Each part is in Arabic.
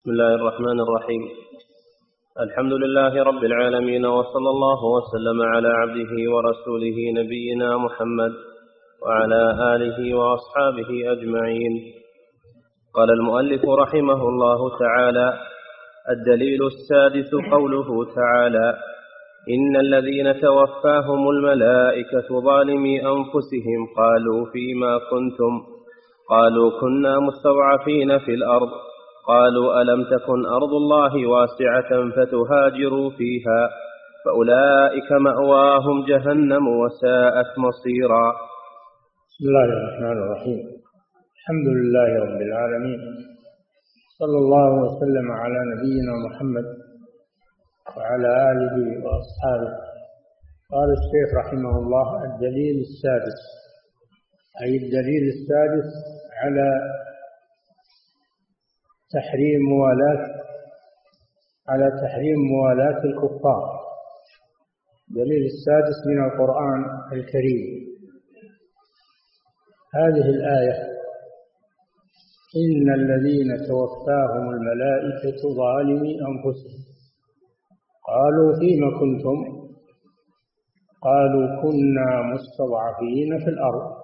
بسم الله الرحمن الرحيم. الحمد لله رب العالمين وصلى الله وسلم على عبده ورسوله نبينا محمد وعلى آله وأصحابه أجمعين. قال المؤلف رحمه الله تعالى الدليل السادس قوله تعالى إن الذين توفاهم الملائكة ظالمي أنفسهم قالوا فيما كنتم قالوا كنا مستضعفين في الأرض قالوا ألم تكن أرض الله واسعة فتهاجروا فيها فأولئك مأواهم جهنم وساءت مصيرا. بسم الله الرحمن الرحيم. الحمد لله رب العالمين. صلى الله وسلم على نبينا محمد وعلى آله وأصحابه. قال الشيخ رحمه الله الدليل السادس أي الدليل السادس على تحريم موالاة على تحريم موالاة الكفار. دليل السادس من القرآن الكريم. هذه الآية إن الذين توفاهم الملائكة ظالمي أنفسهم. قالوا فيم كنتم؟ قالوا كنا مستضعفين في الأرض.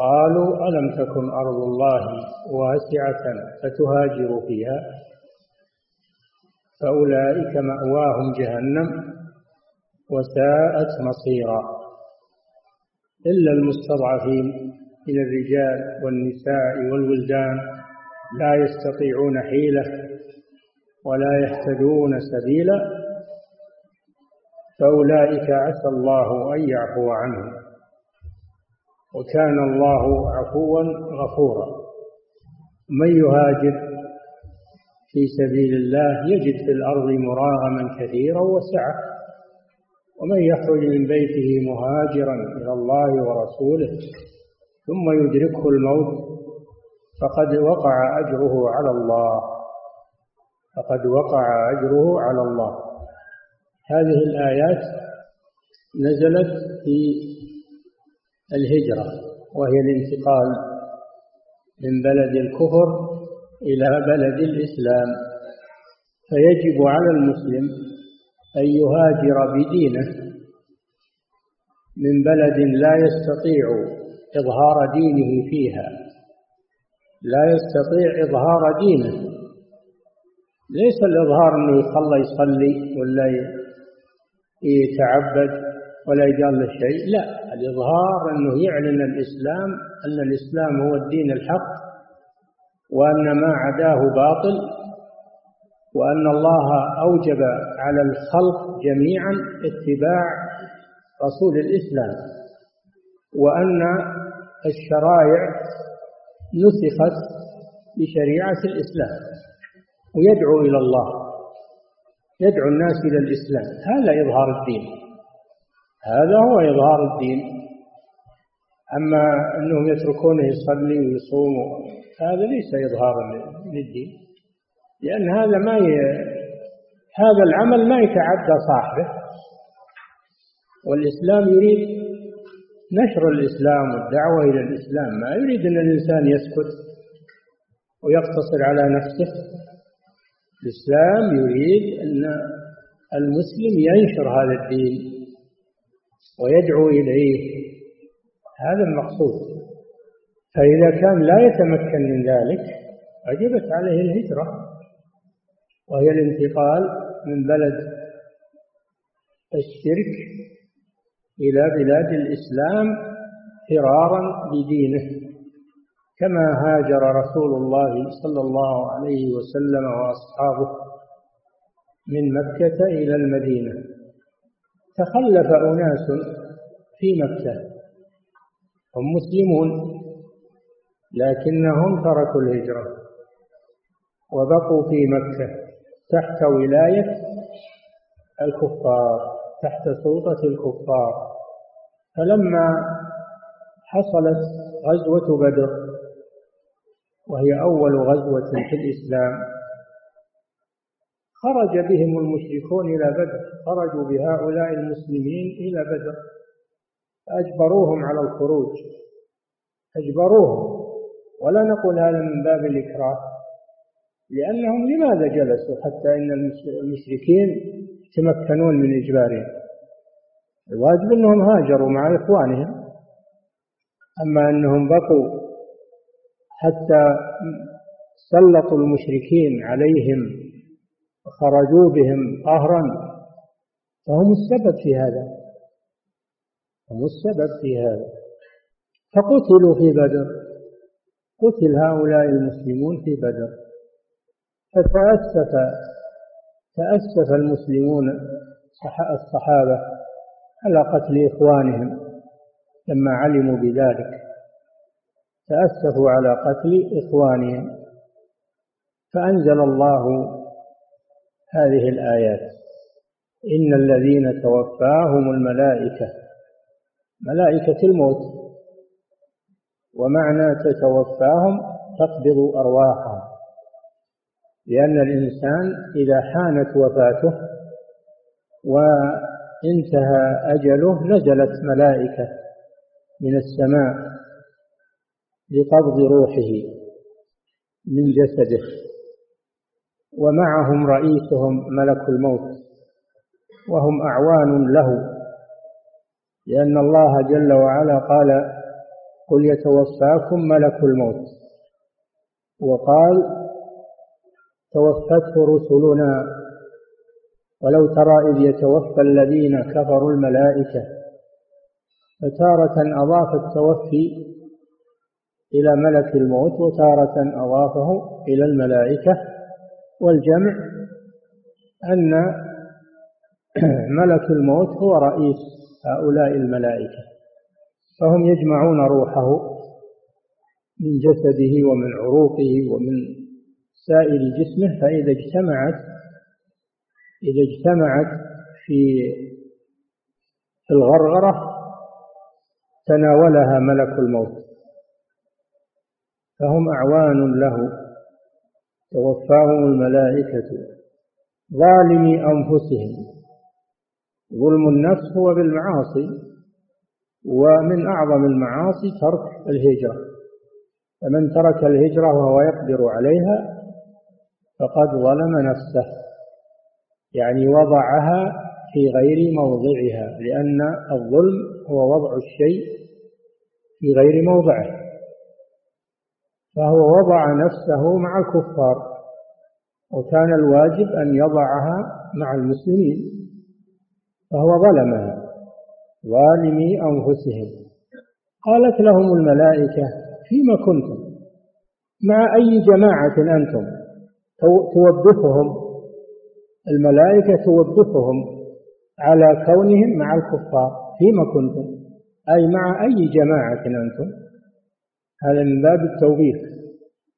قالوا ألم تكن أرض الله واسعة فتهاجروا فيها؟ فأولئك مأواهم جهنم وساءت مصيرا. إلا المستضعفين من الرجال والنساء والولدان لا يستطيعون حيلة ولا يهتدون سبيلا. فأولئك عسى الله أن يعفو عنهم. وكان الله عفوا غفورا. من يهاجر في سبيل الله يجد في الأرض مراغما كثيرا وسعة. ومن يخرج من بيته مهاجرا إلى الله ورسوله ثم يدركه الموت فقد وقع أجره على الله. فقد وقع أجره على الله. هذه الآيات نزلت في الهجرة وهي الانتقال من بلد الكفر إلى بلد الإسلام. فيجب على المسلم أن يهاجر بدينه من بلد لا يستطيع إظهار دينه فيها. لا يستطيع إظهار دينه. ليس الإظهار أنه يخلى يصلي ولا يتعبد. ولا يقال له شيء؟ لا الإظهار أنه يعلن الإسلام أن الإسلام هو الدين الحق وأن ما عداه باطل وأن الله أوجب على الخلق جميعا اتباع رسول الإسلام وأن الشرائع نسخت بشريعة الإسلام ويدعو إلى الله يدعو الناس إلى الإسلام. هذا إظهار الدين. هذا هو إظهار الدين. أما أنهم يتركونه يصلي ويصوم هذا ليس إظهارا للدين. لأن هذا ما ي... هذا العمل ما يتعدى صاحبه. والإسلام يريد نشر الإسلام والدعوة إلى الإسلام. ما يريد أن الإنسان يسكت ويقتصر على نفسه. الإسلام يريد أن المسلم ينشر هذا الدين. ويدعو إليه. هذا المقصود. فإذا كان لا يتمكن من ذلك وجبت عليه الهجرة وهي الانتقال من بلد الشرك إلى بلاد الإسلام فرارا بدينه كما هاجر رسول الله صلى الله عليه وسلم وأصحابه من مكة إلى المدينة. تخلف أناس في مكة. هم مسلمون لكنهم تركوا الهجرة وبقوا في مكة تحت ولاية الكفار تحت سلطة الكفار. فلما حصلت غزوة بدر وهي أول غزوة في الإسلام خرج بهم المشركون إلى بدر خرجوا بهؤلاء المسلمين إلى بدر. أجبروهم على الخروج. أجبروهم. ولا نقول هذا من باب الإكراه لأنهم لماذا جلسوا حتى إن المشركين يتمكنون من إجبارهم؟ الواجب أنهم هاجروا مع إخوانهم. أما أنهم بقوا حتى سلطوا المشركين عليهم وخرجوا بهم قهرا. فهم السبب في هذا. هم السبب في هذا. فقتلوا في بدر. قتل هؤلاء المسلمون في بدر. فتأسف تأسف المسلمون الصحابة على قتل إخوانهم لما علموا بذلك. تأسفوا على قتل إخوانهم. فأنزل الله هذه الآيات. إن الذين توفاهم الملائكة ملائكة الموت ومعنى تتوفاهم تقبض أرواحهم. لأن الإنسان إذا حانت وفاته وانتهى أجله نزلت ملائكة من السماء لقبض روحه من جسده. ومعهم رئيسهم ملك الموت وهم أعوان له. لأن الله جل وعلا قال قل يتوفاكم ملك الموت. وقال توفته رسلنا ولو ترى إذ يتوفى الذين كفروا الملائكة فتارة أضاف التوفي إلى ملك الموت وتارة أضافه إلى الملائكة. والجمع أن ملك الموت هو رئيس هؤلاء الملائكة فهم يجمعون روحه من جسده ومن عروقه ومن سائر جسمه فإذا اجتمعت إذا اجتمعت في الغرغرة تناولها ملك الموت فهم أعوان له. توفاهم الملائكة. ظالمي أنفسهم. ظلم النفس هو بالمعاصي ومن أعظم المعاصي ترك الهجرة. فمن ترك الهجرة وهو يقدر عليها فقد ظلم نفسه. يعني وضعها في غير موضعها لأن الظلم هو وضع الشيء في غير موضعه. فهو وضع نفسه مع الكفار وكان الواجب أن يضعها مع المسلمين فهو ظلمها ظالمي أنفسهم. قالت لهم الملائكة فيما كنتم؟ مع أي جماعة أنتم؟ توبخهم الملائكة توبخهم على كونهم مع الكفار فيما كنتم؟ أي مع أي جماعة أنتم؟ هذا من باب التوبيخ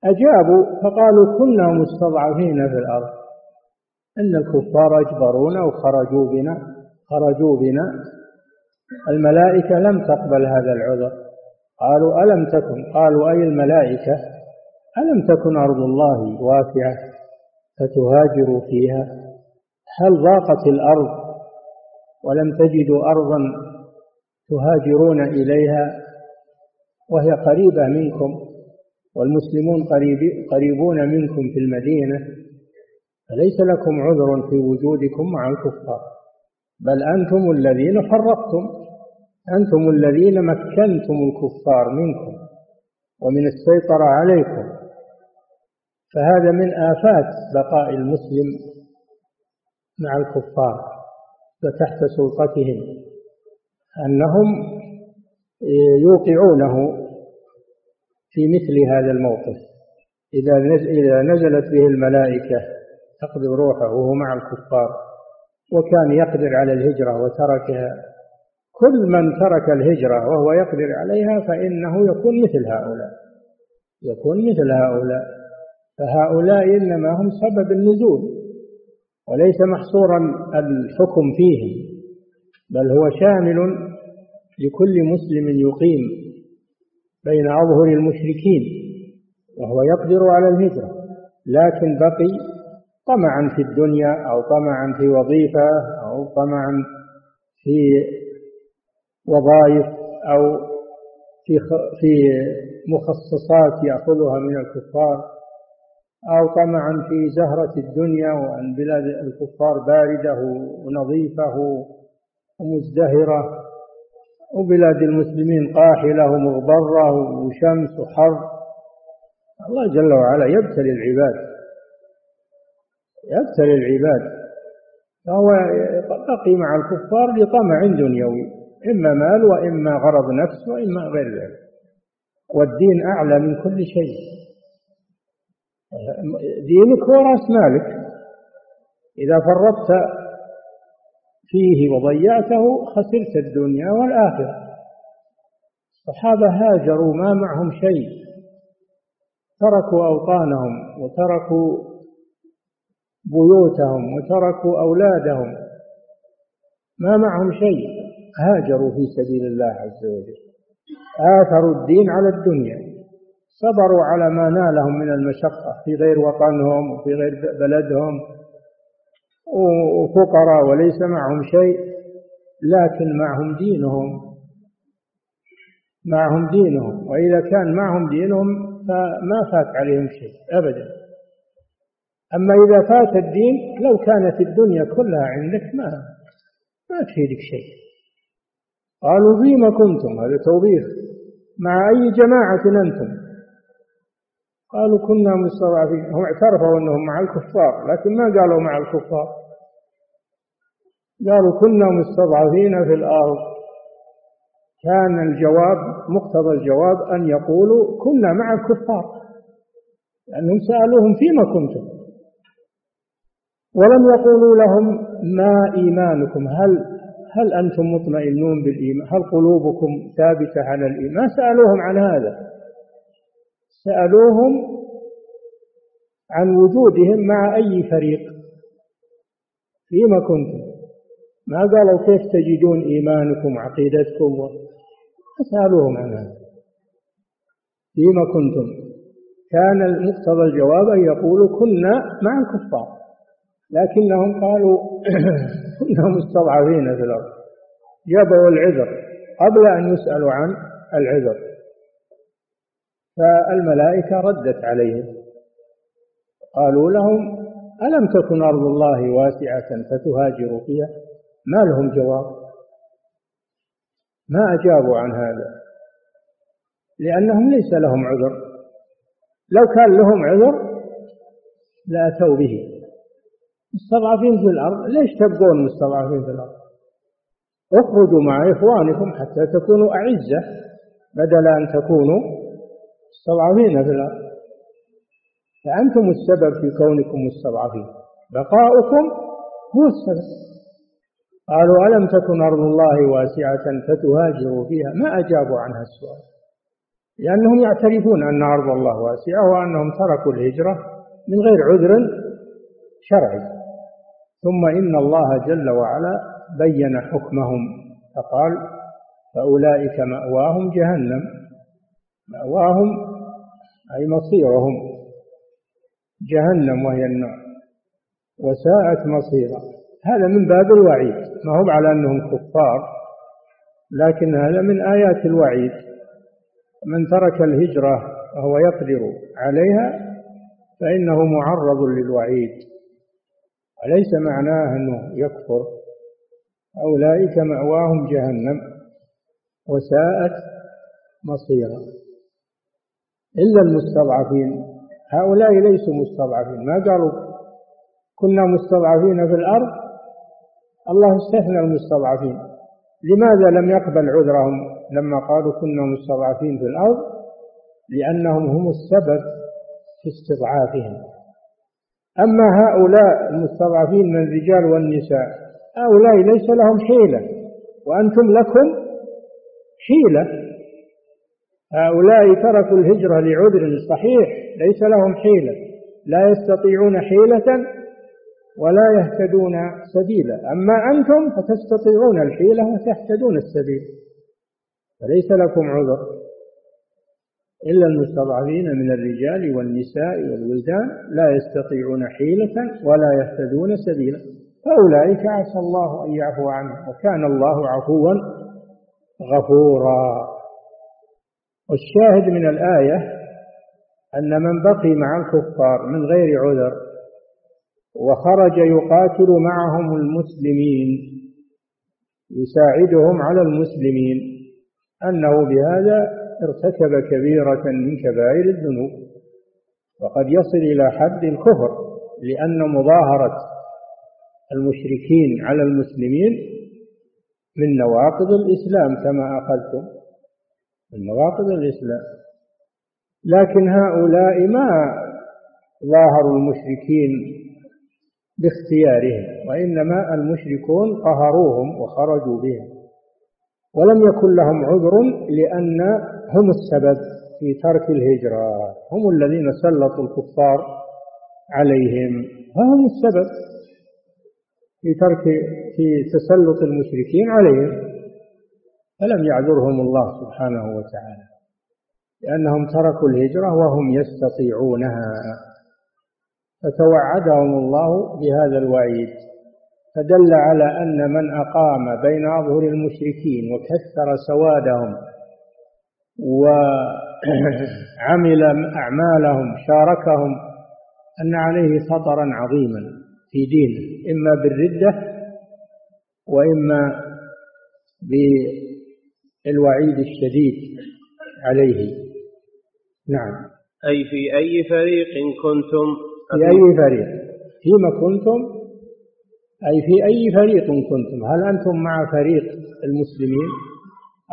أجابوا فقالوا كنا مستضعفين في الأرض. أن الكفار أجبرونا وخرجوا بنا خرجوا بنا. الملائكة لم تقبل هذا العذر. قالوا ألم تكن؟ قالوا أي الملائكة؟ ألم تكن أرض الله واسعة فتهاجروا فيها؟ هل ضاقت الأرض ولم تجدوا أرضا تهاجرون إليها؟ وهي قريبة منكم والمسلمون قريب قريبون منكم في المدينة فليس لكم عذر في وجودكم مع الكفار. بل أنتم الذين فرقتم أنتم الذين مكنتم الكفار منكم ومن السيطرة عليكم. فهذا من آفات بقاء المسلم مع الكفار وتحت سلطتهم أنهم يوقعونه في مثل هذا الموقف. إذا إذا نزلت به الملائكة تقبض روحه وهو مع الكفار وكان يقدر على الهجرة وتركها كل من ترك الهجرة وهو يقدر عليها فإنه يكون مثل هؤلاء. يكون مثل هؤلاء. فهؤلاء إنما هم سبب النزول وليس محصورا الحكم فيهم بل هو شامل لكل مسلم يقيم. بين أظهر المشركين وهو يقدر على الهجرة لكن بقي طمعا في الدنيا أو طمعا في وظيفة أو طمعا في وظائف أو في في مخصصات يأخذها من الكفار أو طمعا في زهرة الدنيا وأن بلاد الكفار باردة ونظيفة ومزدهرة. وبلاد المسلمين قاحلة ومغبرة وشمس وحر. الله جل وعلا يبتلي العباد. يبتلي العباد. فهو بقي مع الكفار لطمع دنيوي إما مال وإما غرض نفس وإما غير ذلك. والدين أعلى من كل شيء. دينك هو رأس مالك. إذا فرطت فيه وضيعته خسرت الدنيا والآخرة. الصحابة هاجروا ما معهم شيء. تركوا أوطانهم وتركوا بيوتهم وتركوا أولادهم. ما معهم شيء. هاجروا في سبيل الله عز وجل. آثروا الدين على الدنيا. صبروا على ما نالهم من المشقة في غير وطنهم وفي غير بلدهم. وفقراء وليس معهم شيء لكن معهم دينهم. معهم دينهم. وإذا كان معهم دينهم فما فات عليهم شيء أبدا. أما إذا فات الدين لو كانت الدنيا كلها عندك ما ما تفيدك شيء. قالوا فيما كنتم؟ هذا توبيخ مع أي جماعة أنتم؟ قالوا كنا مستضعفين. هم اعترفوا أنهم مع الكفار لكن ما قالوا مع الكفار. قالوا كنا مستضعفين في الأرض. كان الجواب مقتضى الجواب أن يقولوا كنا مع الكفار لأنهم سألوهم فيما كنتم. ولم يقولوا لهم ما إيمانكم هل هل أنتم مطمئنون بالإيمان؟ هل قلوبكم ثابتة على الإيمان؟ ما سألوهم عن هذا. سألوهم عن وجودهم مع أي فريق؟ فيما كنتم. ما قالوا كيف تجدون إيمانكم وعقيدتكم سألوهم عن هذا. فيما كنتم؟ كان المقتضى الجواب أن يقولوا كنا مع الكفار. لكنهم قالوا كنا مستضعفين في الأرض. جابوا العذر قبل أن يسألوا عن العذر. فالملائكة ردت عليهم. قالوا لهم ألم تكن أرض الله واسعة فتهاجروا فيها؟ ما لهم جواب؟ ما أجابوا عن هذا؟ لأنهم ليس لهم عذر. لو كان لهم عذر لأتوا به. مستضعفين في الأرض ليش تبقون مستضعفين في الأرض؟ اخرجوا مع إخوانكم حتى تكونوا أعزة بدل أن تكونوا مستضعفين في الأرض. فأنتم السبب في كونكم مستضعفين. بقاؤكم هو السبب قالوا ألم تكن أرض الله واسعة فتهاجروا فيها؟ ما أجابوا عنها السؤال. لأنهم يعترفون أن أرض الله واسعة وأنهم تركوا الهجرة من غير عذر شرعي. ثم إن الله جل وعلا بين حكمهم. فقال فأولئك مأواهم جهنم. مأواهم أي مصيرهم. جهنم وهي النار. وساءت مصيرا هذا من باب الوعيد. ما هو على أنهم كفار لكن هذا من آيات الوعيد. من ترك الهجرة وهو يقدر عليها فإنه معرض للوعيد. وليس معناه أنه يكفر؟ أولئك مأواهم جهنم وساءت مصيرا. إلا المستضعفين. هؤلاء ليسوا مستضعفين. ما قالوا كنا مستضعفين في الأرض؟ الله استثنى المستضعفين لماذا لم يقبل عذرهم لما قالوا كنا مستضعفين في الأرض؟ لأنهم هم السبب في استضعافهم. أما هؤلاء المستضعفين من الرجال والنساء هؤلاء ليس لهم حيلة. وأنتم لكم حيلة. هؤلاء تركوا الهجرة لعذر صحيح ليس لهم حيلة. لا يستطيعون حيلة ولا يهتدون سبيلا. أما أنتم فتستطيعون الحيلة وتهتدون السبيل. فليس لكم عذر إلا المستضعفين من الرجال والنساء والولدان لا يستطيعون حيلة ولا يهتدون سبيلا. فأولئك عسى الله أن يعفو عنهم وكان الله عفوا غفورا. والشاهد من الآية أن من بقي مع الكفار من غير عذر وخرج يقاتل معهم المسلمين يساعدهم على المسلمين. أنه بهذا ارتكب كبيرة من كبائر الذنوب وقد يصل إلى حد الكفر لأن مظاهرة المشركين على المسلمين من نواقض الإسلام كما أخذتم من نواقض الإسلام. لكن هؤلاء ما ظاهروا المشركين باختيارهم وإنما المشركون قهروهم وخرجوا بهم. ولم يكن لهم عذر لأن هم السبب في ترك الهجرة. هم الذين سلطوا الكفار عليهم. فهم السبب في ترك في تسلط المشركين عليهم. فلم يعذرهم الله سبحانه وتعالى لأنهم تركوا الهجرة وهم يستطيعونها. فتوعدهم الله بهذا الوعيد. فدل على أن من أقام بين أظهر المشركين وكثر سوادهم وعمل أعمالهم شاركهم أن عليه خطرا عظيما في دينه إما بالردة وإما بالوعيد الشديد عليه. نعم. أي في أي فريق كنتم؟ في أي فريق؟ فيما كنتم؟ أي في أي فريق كنتم؟ هل أنتم مع فريق المسلمين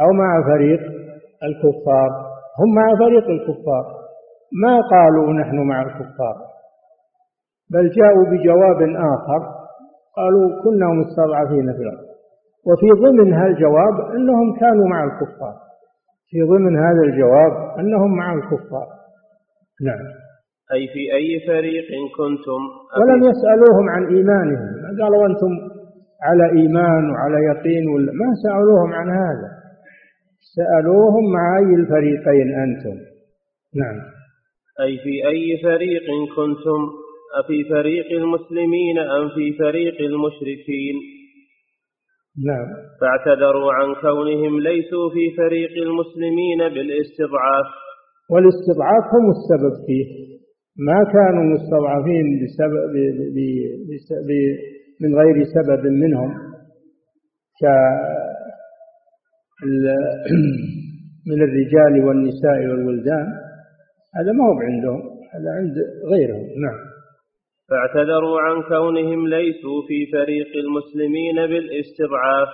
أو مع فريق الكفار؟ هم مع فريق الكفار. ما قالوا نحن مع الكفار؟ بل جاءوا بجواب آخر. قالوا كنا مستضعفين في الأرض. وفي ضمن هذا الجواب أنهم كانوا مع الكفار. في ضمن هذا الجواب أنهم مع الكفار. نعم. أي في أي فريق كنتم ولم يسألوهم عن إيمانهم. قالوا أنتم على إيمان وعلى يقين ولا ما سألوهم عن هذا. سألوهم مع أي الفريقين أنتم؟ نعم. أي في أي فريق كنتم؟ أفي فريق المسلمين أم في فريق المشركين؟ نعم. فاعتذروا عن كونهم ليسوا في فريق المسلمين بالاستضعاف. والاستضعاف هم السبب فيه. ما كانوا مستضعفين بسبب بسبب من غير سبب منهم ك من الرجال والنساء والولدان هذا ما هو عندهم هذا عند غيرهم نعم. فاعتذروا عن كونهم ليسوا في فريق المسلمين بالاستضعاف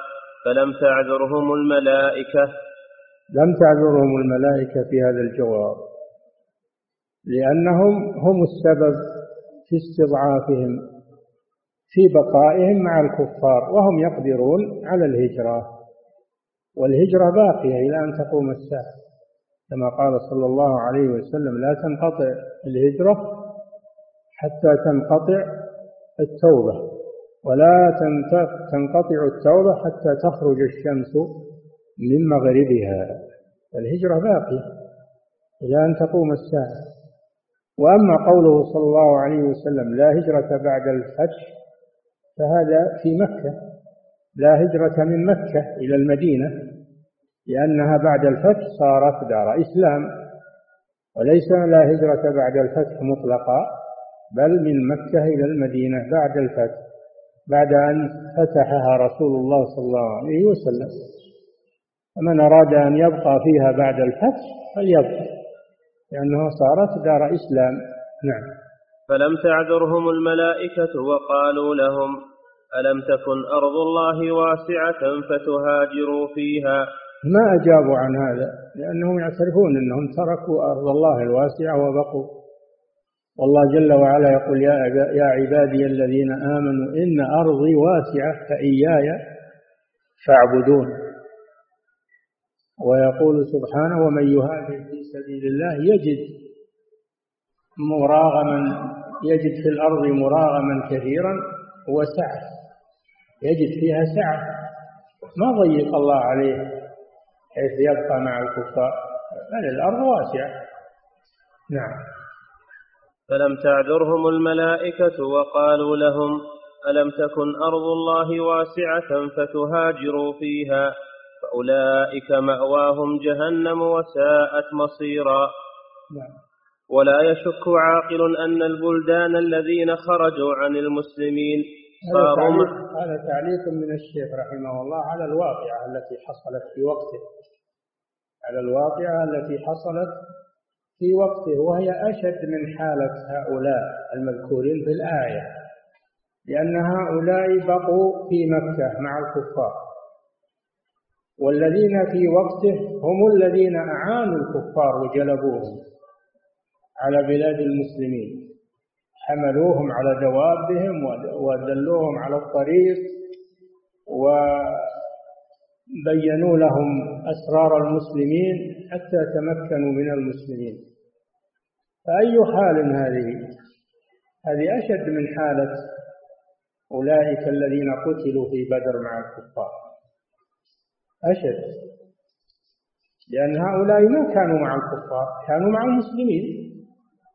فلم تعذرهم الملائكة. لم تعذرهم الملائكة في هذا الجواب. لأنهم هم السبب في استضعافهم في بقائهم مع الكفار وهم يقدرون على الهجرة. والهجرة باقية إلى أن تقوم الساعة. كما قال صلى الله عليه وسلم لا تنقطع الهجرة حتى تنقطع التوبة ولا تنقطع التوبة حتى تخرج الشمس من مغربها. الهجرة باقية إلى أن تقوم الساعة. وأما قوله صلى الله عليه وسلم لا هجرة بعد الفتح فهذا في مكة. لا هجرة من مكة إلى المدينة لأنها بعد الفتح صارت دار إسلام. وليس لا هجرة بعد الفتح مطلقا بل من مكة إلى المدينة بعد الفتح بعد أن فتحها رسول الله صلى الله عليه وسلم. فمن أراد أن يبقى فيها بعد الفتح فليبقى. لأنها صارت دار إسلام. نعم. فلم تعذرهم الملائكة وقالوا لهم ألم تكن أرض الله واسعة فتهاجروا فيها؟ ما أجابوا عن هذا لأنهم يعترفون أنهم تركوا أرض الله الواسعة وبقوا. والله جل وعلا يقول يا يا عبادي الذين آمنوا إن أرضي واسعة فإياي فاعبدون. ويقول سبحانه ومن يهاجر في سبيل الله يجد مراغما يجد في الأرض مراغما كثيرا وسعة يجد فيها سعة ما ضيق الله عليه حيث يبقى مع الكفار بل الأرض واسعة. نعم. فلم تعذرهم الملائكة وقالوا لهم ألم تكن أرض الله واسعة فتهاجروا فيها؟ فأولئك مأواهم جهنم وساءت مصيرا. نعم. ولا يشك عاقل أن البلدان الذين خرجوا عن المسلمين تعليق, هذا تعليق من الشيخ رحمه الله على الواقعة التي حصلت في وقته. على الواقعة التي حصلت في وقته وهي أشد من حالة هؤلاء المذكورين في الآية لأن هؤلاء بقوا في مكة مع الكفار. والذين في وقته هم الذين أعانوا الكفار وجلبوهم على بلاد المسلمين. حملوهم على دوابهم ودلوهم على الطريق وبينوا لهم أسرار المسلمين حتى تمكنوا من المسلمين. فأي حال هذه؟ هذه أشد من حالة أولئك الذين قتلوا في بدر مع الكفار. أشد. لأن هؤلاء ما كانوا مع الكفار كانوا مع المسلمين.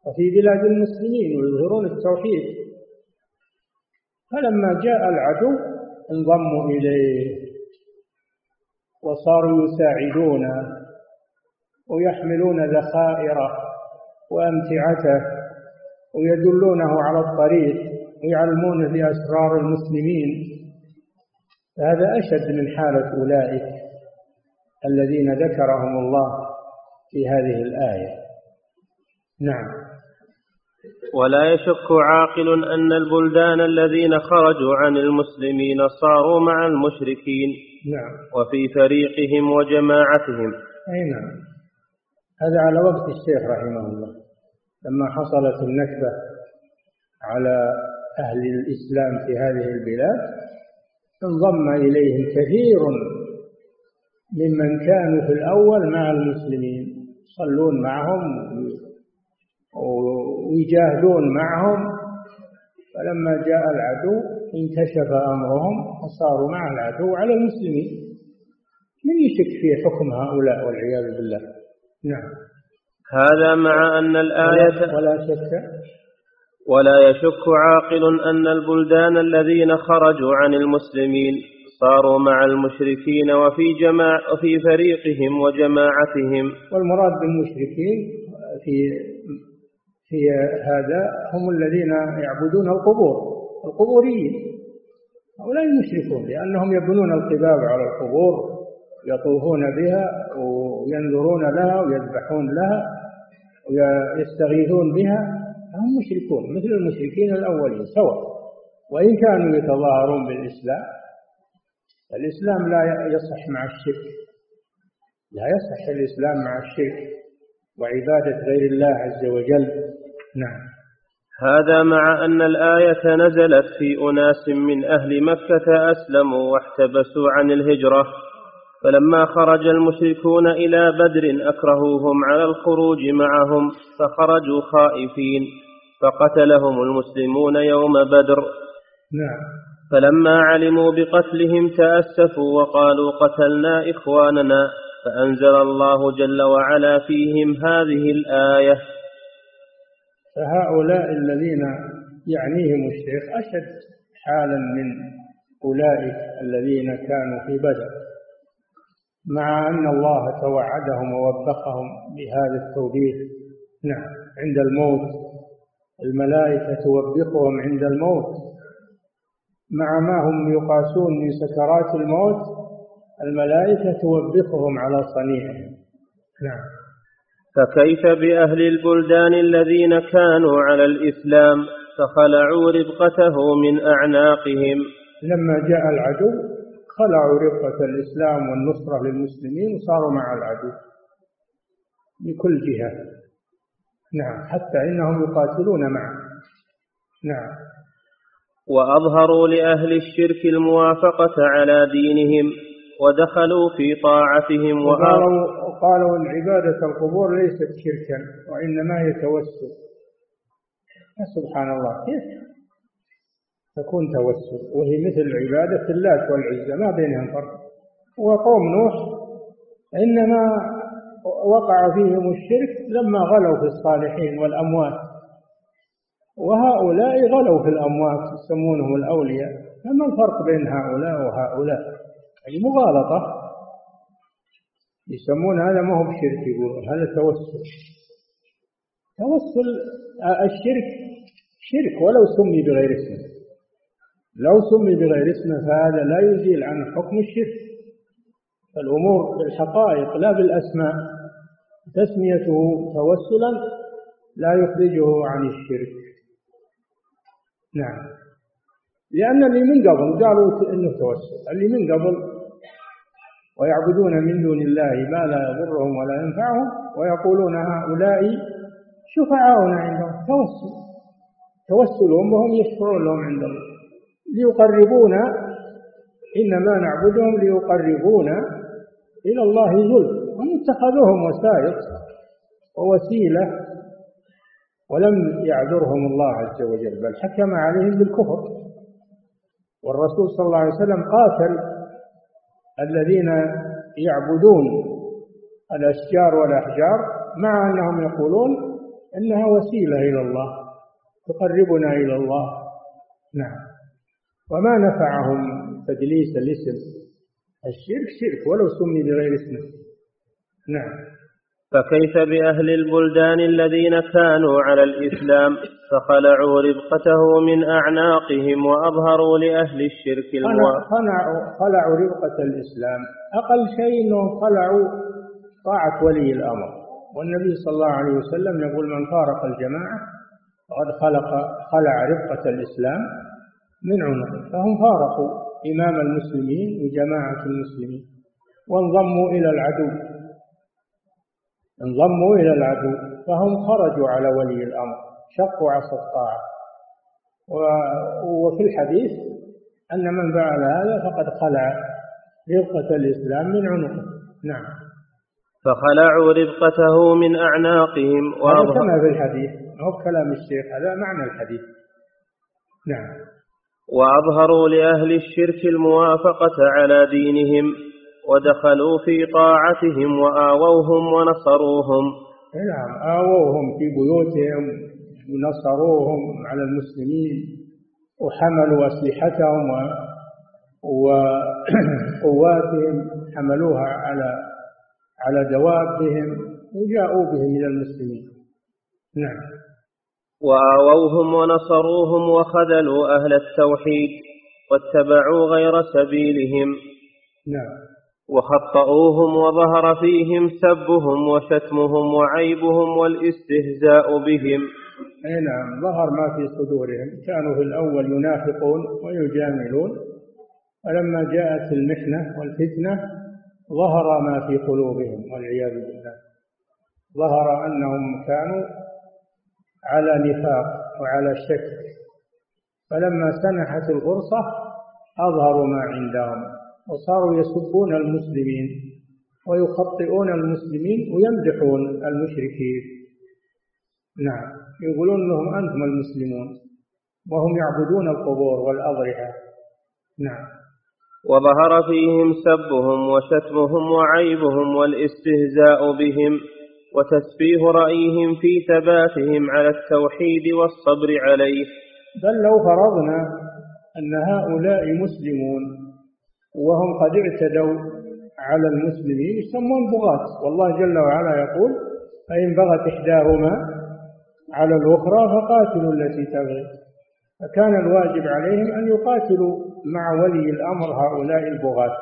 وفي بلاد المسلمين ويظهرون التوحيد. فلما جاء العدو انضموا إليه. وصاروا يساعدونه ويحملون ذخائره وأمتعته ويدلونه على الطريق ويعلمونه بأسرار المسلمين. هذا أشد من حالة أولئك الذين ذكرهم الله في هذه الآية. نعم. ولا يشك عاقل أن البلدان الذين خرجوا عن المسلمين صاروا مع المشركين نعم. وفي فريقهم وجماعتهم. أي نعم. هذا على وقت الشيخ رحمه الله. لما حصلت النكبة على أهل الإسلام في هذه البلاد انضم إليهم كثير ممن كانوا في الأول مع المسلمين يصلون معهم ويجاهدون معهم. فلما جاء العدو انكشف أمرهم وصاروا مع العدو على المسلمين. من يشك في حكم هؤلاء والعياذ بالله؟ نعم. هذا مع أن الآية ولا شك؟ ولا يشك عاقل أن البلدان الذين خرجوا عن المسلمين صاروا مع المشركين وفي جماع وفي فريقهم وجماعتهم. والمراد بالمشركين في في هذا هم الذين يعبدون القبور القبوريين. هؤلاء المشركون لأنهم يبنون القباب على القبور يطوفون بها وينذرون لها ويذبحون لها ويستغيثون بها. هم مشركون مثل المشركين الأولين سواء. وإن كانوا يتظاهرون بالإسلام الإسلام لا يصح مع الشرك. لا يصح الإسلام مع الشرك وعبادة غير الله عز وجل. نعم. هذا مع أن الآية نزلت في أناس من أهل مكة أسلموا واحتبسوا عن الهجرة. فلما خرج المشركون إلى بدر أكرهوهم على الخروج معهم فخرجوا خائفين فقتلهم المسلمون يوم بدر. نعم. فلما علموا بقتلهم تأسفوا وقالوا قتلنا إخواننا فأنزل الله جل وعلا فيهم هذه الآية. فهؤلاء الذين يعنيهم الشيخ أشد حالا من أولئك الذين كانوا في بدر. مع أن الله توعدهم ووفقهم بهذا التوبيخ. نعم عند الموت الملائكة توبخهم عند الموت. مع ما هم يقاسون من سكرات الموت الملائكة توبخهم على صنيعهم. نعم. فكيف بأهل البلدان الذين كانوا على الإسلام فخلعوا ربقته من أعناقهم؟ لما جاء العدو خلعوا ربقة الإسلام والنصرة للمسلمين وصاروا مع العدو. بكل جهة. نعم حتى إنهم يقاتلون معه. نعم. وأظهروا لأهل الشرك الموافقة على دينهم ودخلوا في طاعتهم وقالوا قالوا ان عباده القبور ليست شركا وإنما هي توسل. سبحان الله كيف؟ تكون توسل. وهي مثل عبادة اللات والعزى ما بينهم فرق. وقوم نوح إنما وقع فيهم الشرك لما غلوا في الصالحين والأموات. وهؤلاء غلوا في الأموات يسمونهم الأولياء. فما الفرق بين هؤلاء وهؤلاء؟ يعني مغالطة. يسمون هذا ما هو بشرك يقول هذا توسل. توسل الشرك شرك ولو سمي بغير اسمه لو سمي بغير اسمه فهذا لا يزيل عن حكم الشرك. الأمور بالحقائق لا بالأسماء تسميته توسلا لا يخرجه عن الشرك. نعم. لأن اللي من قبل قالوا إنه توسل اللي من قبل ويعبدون من دون الله ما لا يضرهم ولا ينفعهم ويقولون هؤلاء شفعاؤنا عندهم توسل. توسلهم وهم يشفعون لهم عند الله ليقربونا إنما نعبدهم ليقربونا إلى الله زلفى. هم اتخذوهم وسائط ووسيلة ولم يعذرهم الله عز وجل بل حكم عليهم بالكفر. والرسول صلى الله عليه وسلم قاتل الذين يعبدون الأشجار والأحجار مع أنهم يقولون إنها وسيلة إلى الله تقربنا إلى الله. نعم. وما نفعهم. تدليس الاسم. الشرك شرك ولو سمي بغير اسمه نعم. فكيف بأهل البلدان الذين كانوا على الإسلام فخلعوا ربقته من أعناقهم وأظهروا لأهل الشرك خلعوا, خلعوا ربقة الإسلام. أقل شيء أنهم خلعوا طاعة ولي الأمر. والنبي صلى الله عليه وسلم يقول من فارق الجماعة فقد خلق خلع ربقة الإسلام. من عنقه فهم فارقوا إمام المسلمين وجماعة المسلمين. وانضموا إلى العدو. انضموا إلى العدو. فهم خرجوا على ولي الأمر. شقوا عصا الطاعة. وفي الحديث أن من فعل هذا فقد خلع ربقة الإسلام من عنقه. نعم. فخلعوا ربقته من أعناقهم. هذا كما في الحديث. هو كلام الشيخ. هذا معنى الحديث. نعم. وأظهروا لأهل الشرك الموافقة على دينهم ودخلوا في طاعتهم وآووهم ونصروهم. نعم آووهم في بيوتهم ونصروهم على المسلمين وحملوا أسلحتهم وقواتهم حملوها على على دوابهم وجاءوا بهم إلى المسلمين. نعم. وآووهم ونصروهم وخذلوا أهل التوحيد واتبعوا غير سبيلهم. نعم. وخطأوهم وظهر فيهم سبهم وشتمهم وعيبهم والاستهزاء بهم. أي نعم ظهر ما في صدورهم. كانوا في الأول ينافقون ويجاملون. ولما جاءت المحنة والفتنة ظهر ما في قلوبهم والعياذ بالله. ظهر أنهم كانوا على نفاق وعلى شك. فلما سنحت الفرصة أظهروا ما عندهم وصاروا يسبون المسلمين ويخطئون المسلمين ويمدحون المشركين. نعم يقولون لهم أنتم المسلمون وهم يعبدون القبور والأضرحة. نعم. وظهر فيهم سبهم وشتمهم وعيبهم والاستهزاء بهم. وتسفيه رأيهم في ثباتهم على التوحيد والصبر عليه. بل لو فرضنا أن هؤلاء مسلمون وهم قد اعتدوا على المسلمين يسمون بغاة. والله جل وعلا يقول فإن بغت إحداهما على الأخرى فقاتلوا التي تبغي. فكان الواجب عليهم أن يقاتلوا مع ولي الأمر هؤلاء البغاة.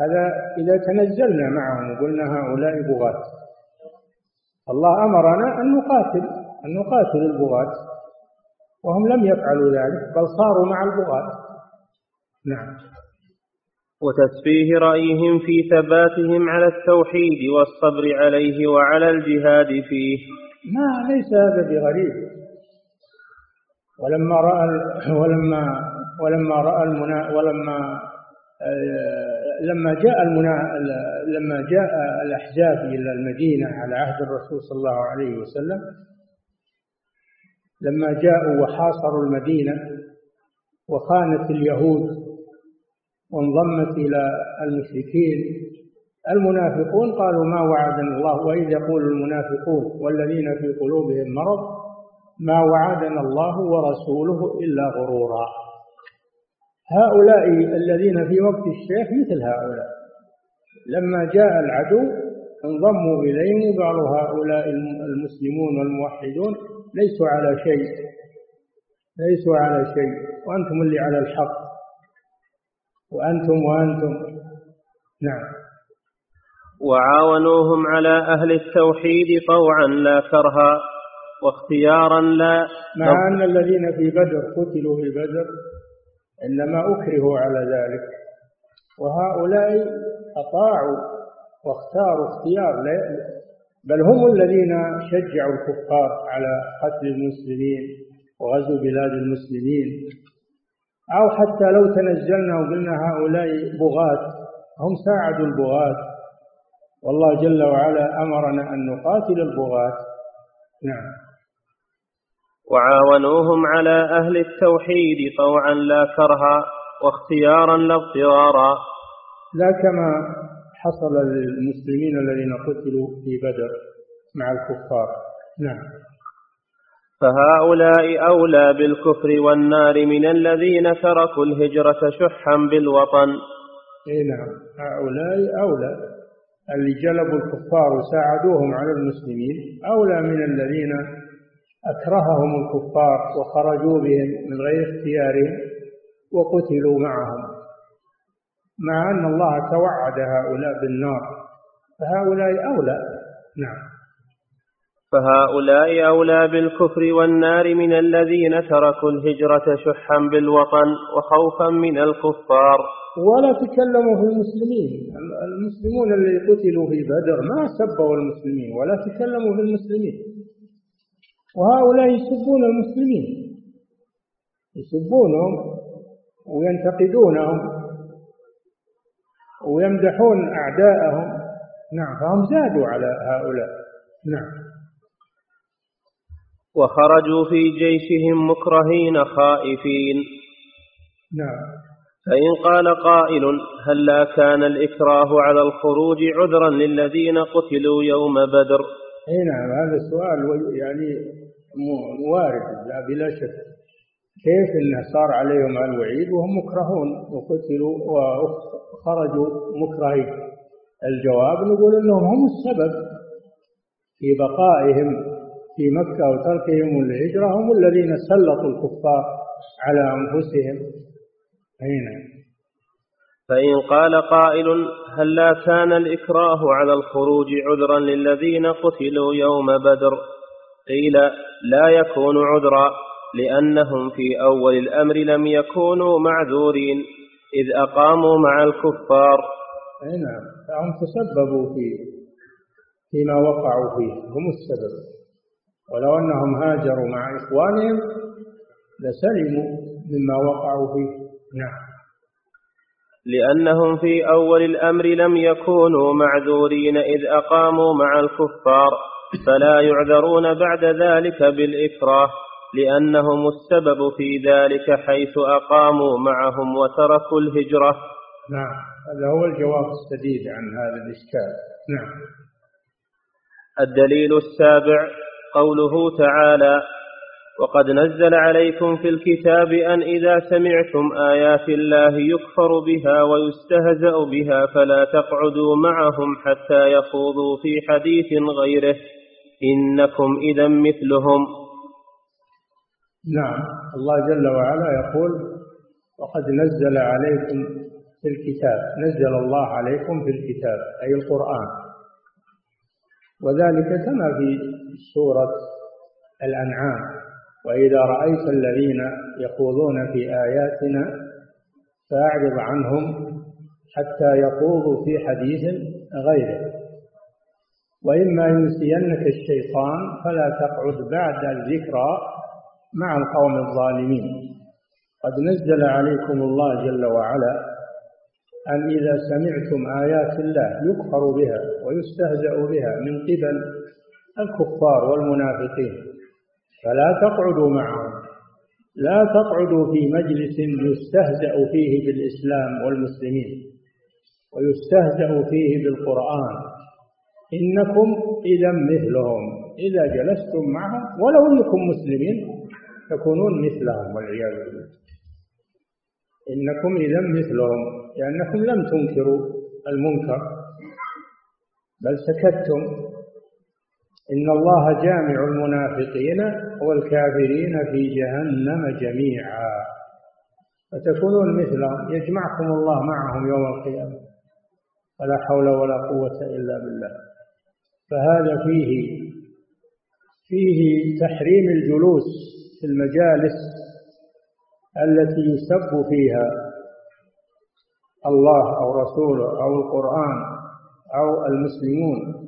هذا إذا تنزلنا معهم وقلنا هؤلاء بغاة. الله أمرنا أن نقاتل أن نقاتل البغاة. وهم لم يفعلوا ذلك بل صاروا مع البغاة. نعم. وتسفيه رأيهم في ثباتهم على التوحيد والصبر عليه وعلى الجهاد فيه. ما ليس هذا بغريب. ولما رأى ولما ولما رأى المنا ولما آه، لما جاء المنا لما جاء الأحزاب إلى المدينة على عهد الرسول صلى الله عليه وسلم لما جاءوا وحاصروا المدينة وخانت اليهود وانضمت إلى المشركين المنافقون قالوا ما وعدنا الله وإذ يقول المنافقون والذين في قلوبهم مرض ما وعدنا الله ورسوله إلا غرورا. هؤلاء الذين في وقت الشيخ مثل هؤلاء. لما جاء العدو انضموا إليه قالوا هؤلاء المسلمون والموحدون. ليسوا على شيء. ليسوا على شيء. وأنتم اللي على الحق. وأنتم وأنتم. نعم. وعاونوهم على أهل التوحيد طوعا لا كرها واختيارا لا مع أن الذين في بدر قتلوا في بدر. إنما أكرهوا على ذلك. وهؤلاء أطاعوا واختاروا اختيار بل هم الذين شجعوا الكفار على قتل المسلمين وغزو بلاد المسلمين. أو حتى لو تنزلنا وقلنا هؤلاء بغاة هم ساعدوا البغاة. والله جل وعلا أمرنا أن نقاتل البغاة. نعم. وعاونوهم على أهل التوحيد طوعا لا كرها واختيارا لا اضطرارا. لا كما حصل للمسلمين الذين قتلوا في بدر مع الكفار. نعم. فهؤلاء أولى بالكفر والنار من الذين تركوا الهجرة شحا بالوطن. اي نعم. هؤلاء أولى. اللي جلبوا الكفار وساعدوهم على المسلمين أولى من الذين أكرههم الكفار وخرجوا بهم من غير اختيارهم وقتلوا معهم. مع أن الله توعد هؤلاء بالنار فهؤلاء أولى. نعم. فهؤلاء أولى بالكفر والنار من الذين تركوا الهجرة شحا بالوطن وخوفا من الكفار. ولا تكلموا في المسلمين. المسلمون اللي قتلوا في بدر ما سبوا المسلمين ولا تكلموا في المسلمين. وهؤلاء يسبون المسلمين. يسبونهم وينتقدونهم ويمدحون أعداءهم. نعم فهم زادوا على هؤلاء. نعم. وخرجوا في جيشهم مكرهين خائفين. نعم. فإن قال قائل هل لا كان الإكراه على الخروج عذرا للذين قتلوا يوم بدر؟ اي نعم هذا السؤال يعني وارد لا بلا شك. كيف إنه صار عليهم الوعيد وهم مكرهون؟ وقتلوا وخرجوا مكرهين. الجواب نقول إنهم هم السبب في بقائهم في مكة وتركهم الهجرة هم الذين سلطوا الكفار على أنفسهم. أين فإن قال قائل هل لا كان الإكراه على الخروج عذرا للذين قتلوا يوم بدر؟ قيل لا يكون عذرا لأنهم في أول الأمر لم يكونوا معذورين إذ أقاموا مع الكفار. نعم فهم تسببوا في فيما وقعوا فيه هم السبب. ولو أنهم هاجروا مع إخوانهم لسلموا مما وقعوا فيه. نعم. لأنهم في أول الأمر لم يكونوا معذورين إذ أقاموا مع الكفار فلا يعذرون بعد ذلك بالإكراه لأنهم السبب في ذلك حيث أقاموا معهم وتركوا الهجرة. نعم هذا هو الجواب السديد عن هذا الإشكال. نعم. الدليل السابع قوله تعالى وقد نزل عليكم في الكتاب أن إذا سمعتم آيات الله يكفر بها ويستهزأ بها فلا تقعدوا معهم حتى يخوضوا في حديث غيره. إنكم إذا مثلهم. نعم. الله جل وعلا يقول وقد نزل عليكم في الكتاب. نزل الله عليكم في الكتاب أي القرآن. وذلك كما في سورة الأنعام. وإذا رأيت الذين يخوضون في آياتنا فأعرض عنهم حتى يخوضوا في حديث غيره. وإما ينسينك الشيطان فلا تقعد بعد الذكرى مع القوم الظالمين. قد نزل عليكم الله جل وعلا أن إذا سمعتم آيات الله يكفر بها ويستهزأ بها من قبل الكفار والمنافقين. فلا تقعدوا معهم لا تقعدوا في مجلس يستهزأ فيه بالإسلام والمسلمين ويستهزأ فيه بالقرآن. إنكم إذا مثلهم. إذا جلستم معهم ولو أنكم مسلمين تكونون مثلهم والعياذ بالله. إنكم إذا مثلهم لأنكم لم تنكروا المنكر بل سكتتم إن الله جامع المنافقين والكافرين في جهنم جميعا. فتكونون مثلهم يجمعكم الله معهم يوم القيامة. ولا حول ولا قوة إلا بالله. فهذا فيه فيه تحريم الجلوس في المجالس التي يسب فيها الله أو رسوله أو القرآن أو المسلمون.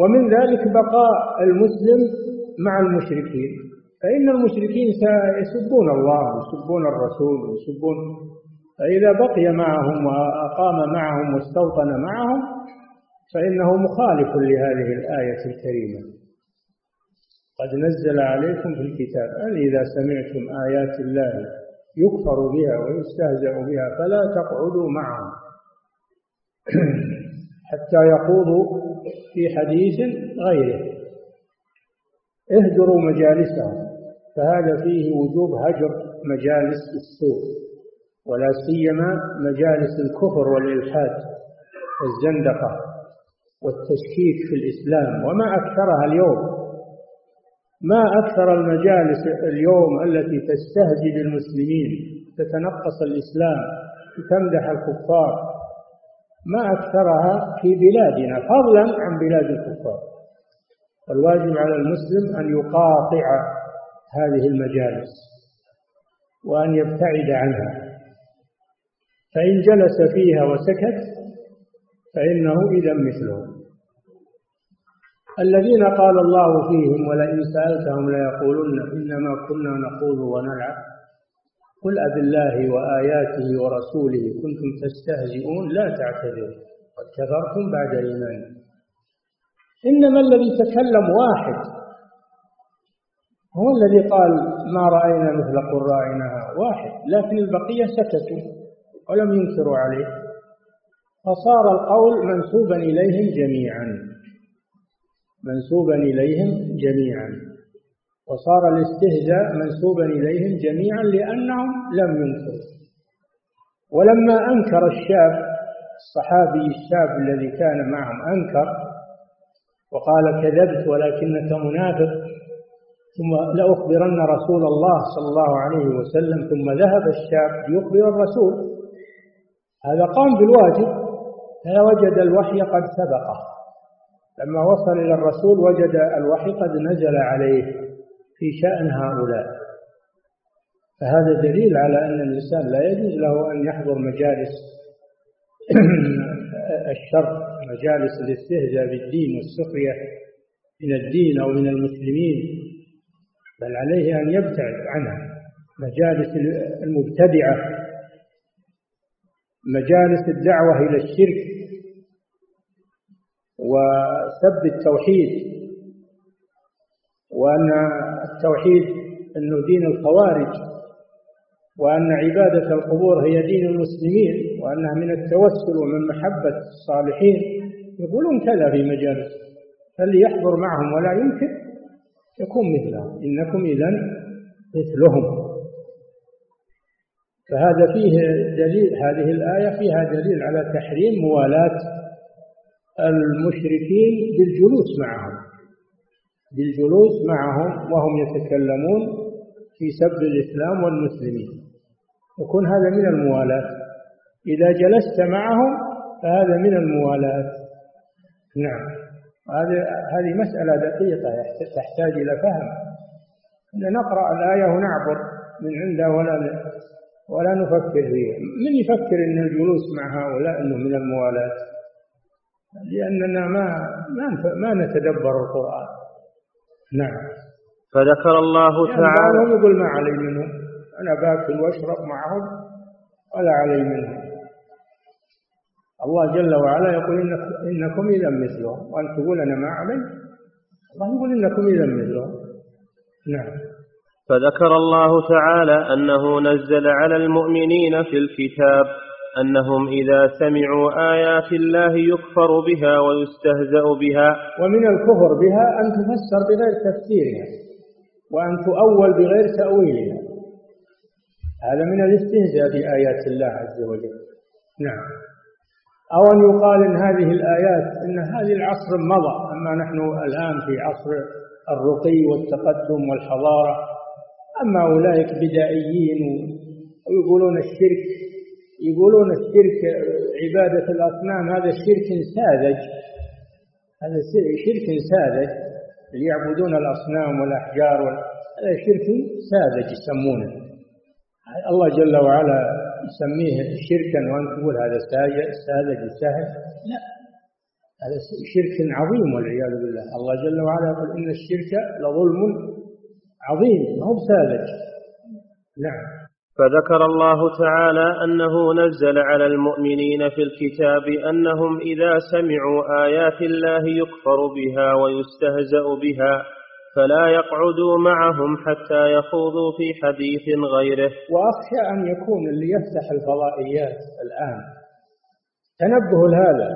ومن ذلك بقاء المسلم مع المشركين. فإن المشركين سيسبون الله ويسبون الرسول ويسبون فإذا بقي معهم وأقام معهم واستوطن معهم فإنه مخالف لهذه الآية الكريمة. قد نزل عليكم في الكتاب أن إذا سمعتم آيات الله يكفر بها ويستهزأ بها فلا تقعدوا معهم. حتى يخوضوا في حديث غيره. اهجروا مجالسهم فهذا فيه وجوب هجر مجالس السوء ولا سيما مجالس الكفر والإلحاد والزندقة والتشكيك في الإسلام. وما أكثرها اليوم ما أكثر المجالس اليوم التي تستهزئ بالمسلمين تتنقص الإسلام تمدح الكفار ما أكثرها في بلادنا فضلا عن بلاد الكفار. الواجب على المسلم أن يقاطع هذه المجالس وأن يبتعد عنها. فإن جلس فيها وسكت فإنه إذا مثله. الذين قال الله فيهم ولئن سألتهم ليقولن إنما كنا نخوض ونلعب. قل أب الله وآياته ورسوله كنتم تستهزئون لا تعتذروا. قد كفرتم بعد إيمانكم إنما الذي تكلم واحد. هو الذي قال ما رأينا مثل قرائنا. واحد. لكن البقية سكتوا ولم ينكروا عليه. فصار القول منسوبا إليهم جميعا. منسوبا إليهم جميعا. وصار الاستهزاء منسوبا إليهم جميعا لأنهم لم ينكروا ولما أنكر الشاب الصحابي الشاب الذي كان معهم أنكر وقال كذبت ولكنك منافق ثم لأخبرن رسول الله صلى الله عليه وسلم ثم ذهب الشاب ليخبر الرسول. هذا قام بالواجب فوجد الوحي قد سبقه. لما وصل إلى الرسول وجد الوحي قد نزل عليه. في شأن هؤلاء. فهذا دليل على أن الإنسان لا يجوز له أن يحضر مجالس الشر مجالس الاستهزاء بالدين والسخرية من الدين أو من المسلمين بل عليه أن يبتعد عنها. مجالس المبتدعة مجالس الدعوة إلى الشرك وسب التوحيد وأن التوحيد أنه دين الخوارج وأن عبادة القبور هي دين المسلمين وأنها من التوسل ومن محبة الصالحين. يقولون كذا في مجالس فاللي يحضر معهم ولا ينكر يكون مثلهم. إنكم إذا مثلهم. فهذا فيه دليل هذه الآية فيها دليل على تحريم موالاة المشركين بالجلوس معهم. بالجلوس معهم وهم يتكلمون في سب الإسلام والمسلمين. يكون هذا من الموالاة. إذا جلست معهم فهذا من الموالاة. نعم. هذه هذه مسألة دقيقة تحتاج إلى فهم. نقرأ الآية ونعبر من عندها ولا ولا نفكر فيها. من يفكر أن الجلوس مع هؤلاء أنه من الموالاة؟ لأننا ما ما ما نتدبر القرآن. نعم. فذكر الله يعني تعالى يقول ما علي منهم أنا باكل واشرب معهم ولا علي منهم. الله جل وعلا يقول إنك إنكم إذا مثلهم وأنت تقول أنا ما علي. الله يقول إنكم إذا مثلهم نعم. فذكر الله تعالى أنه نزل على المؤمنين في الكتاب أنهم إذا سمعوا آيات الله يكفر بها ويستهزأ بها. ومن الكفر بها أن تفسر بغير تفسيرها وأن تؤول بغير تأويلها. هذا من الاستهزاء بآيات الله عز وجل. نعم. أو أن يقال إن هذه الآيات إن هذه العصر مضى أما نحن الآن في عصر الرقي والتقدم والحضارة أما أولئك بدائيين ويقولون الشرك يقولون الشرك عبادة الأصنام هذا شرك ساذج. هذا شرك ساذج. اللي يعبدون الأصنام والأحجار هذا شرك ساذج يسمونه. الله جل وعلا يسميه شركا. وأنت تقول هذا ساذج سهل لا. هذا شرك عظيم والعياذ بالله. الله جل وعلا يقول إن الشرك لظلم عظيم ما هو ساذج نعم. فذكر الله تعالى أنه نزل على المؤمنين في الكتاب أنهم إذا سمعوا آيات الله يكفر بها ويستهزأ بها فلا يقعدوا معهم حتى يخوضوا في حديث غيره. وأخشى أن يكون اللي يفتح الفضائيات الآن. تنبه لهذا.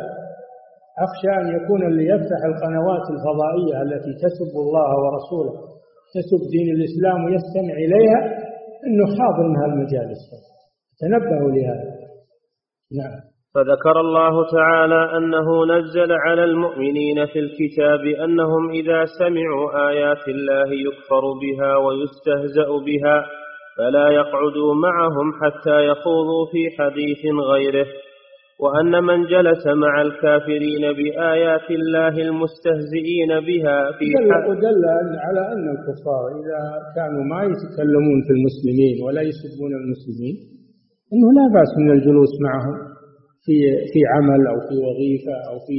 أخشى أن يكون اللي يفتح القنوات الفضائية التي تسب الله ورسوله تسب دين الإسلام ويستمع إليها أنه حاضر من هالمجالس تنبهوا لهذا. نعم. فذكر الله تعالى أنه نزل على المؤمنين في الكتاب أنهم إذا سمعوا آيات الله يكفر بها ويستهزأ بها فلا يقعدوا معهم حتى يخوضوا في حديث غيره. وأن من جلس مع الكافرين بآيات الله المستهزئين بها في دل ودل على أن الكفار إذا كانوا ما يتكلمون في المسلمين ولا يسبون المسلمين أنه لا بأس من الجلوس معهم في في عمل أو في وظيفة أو في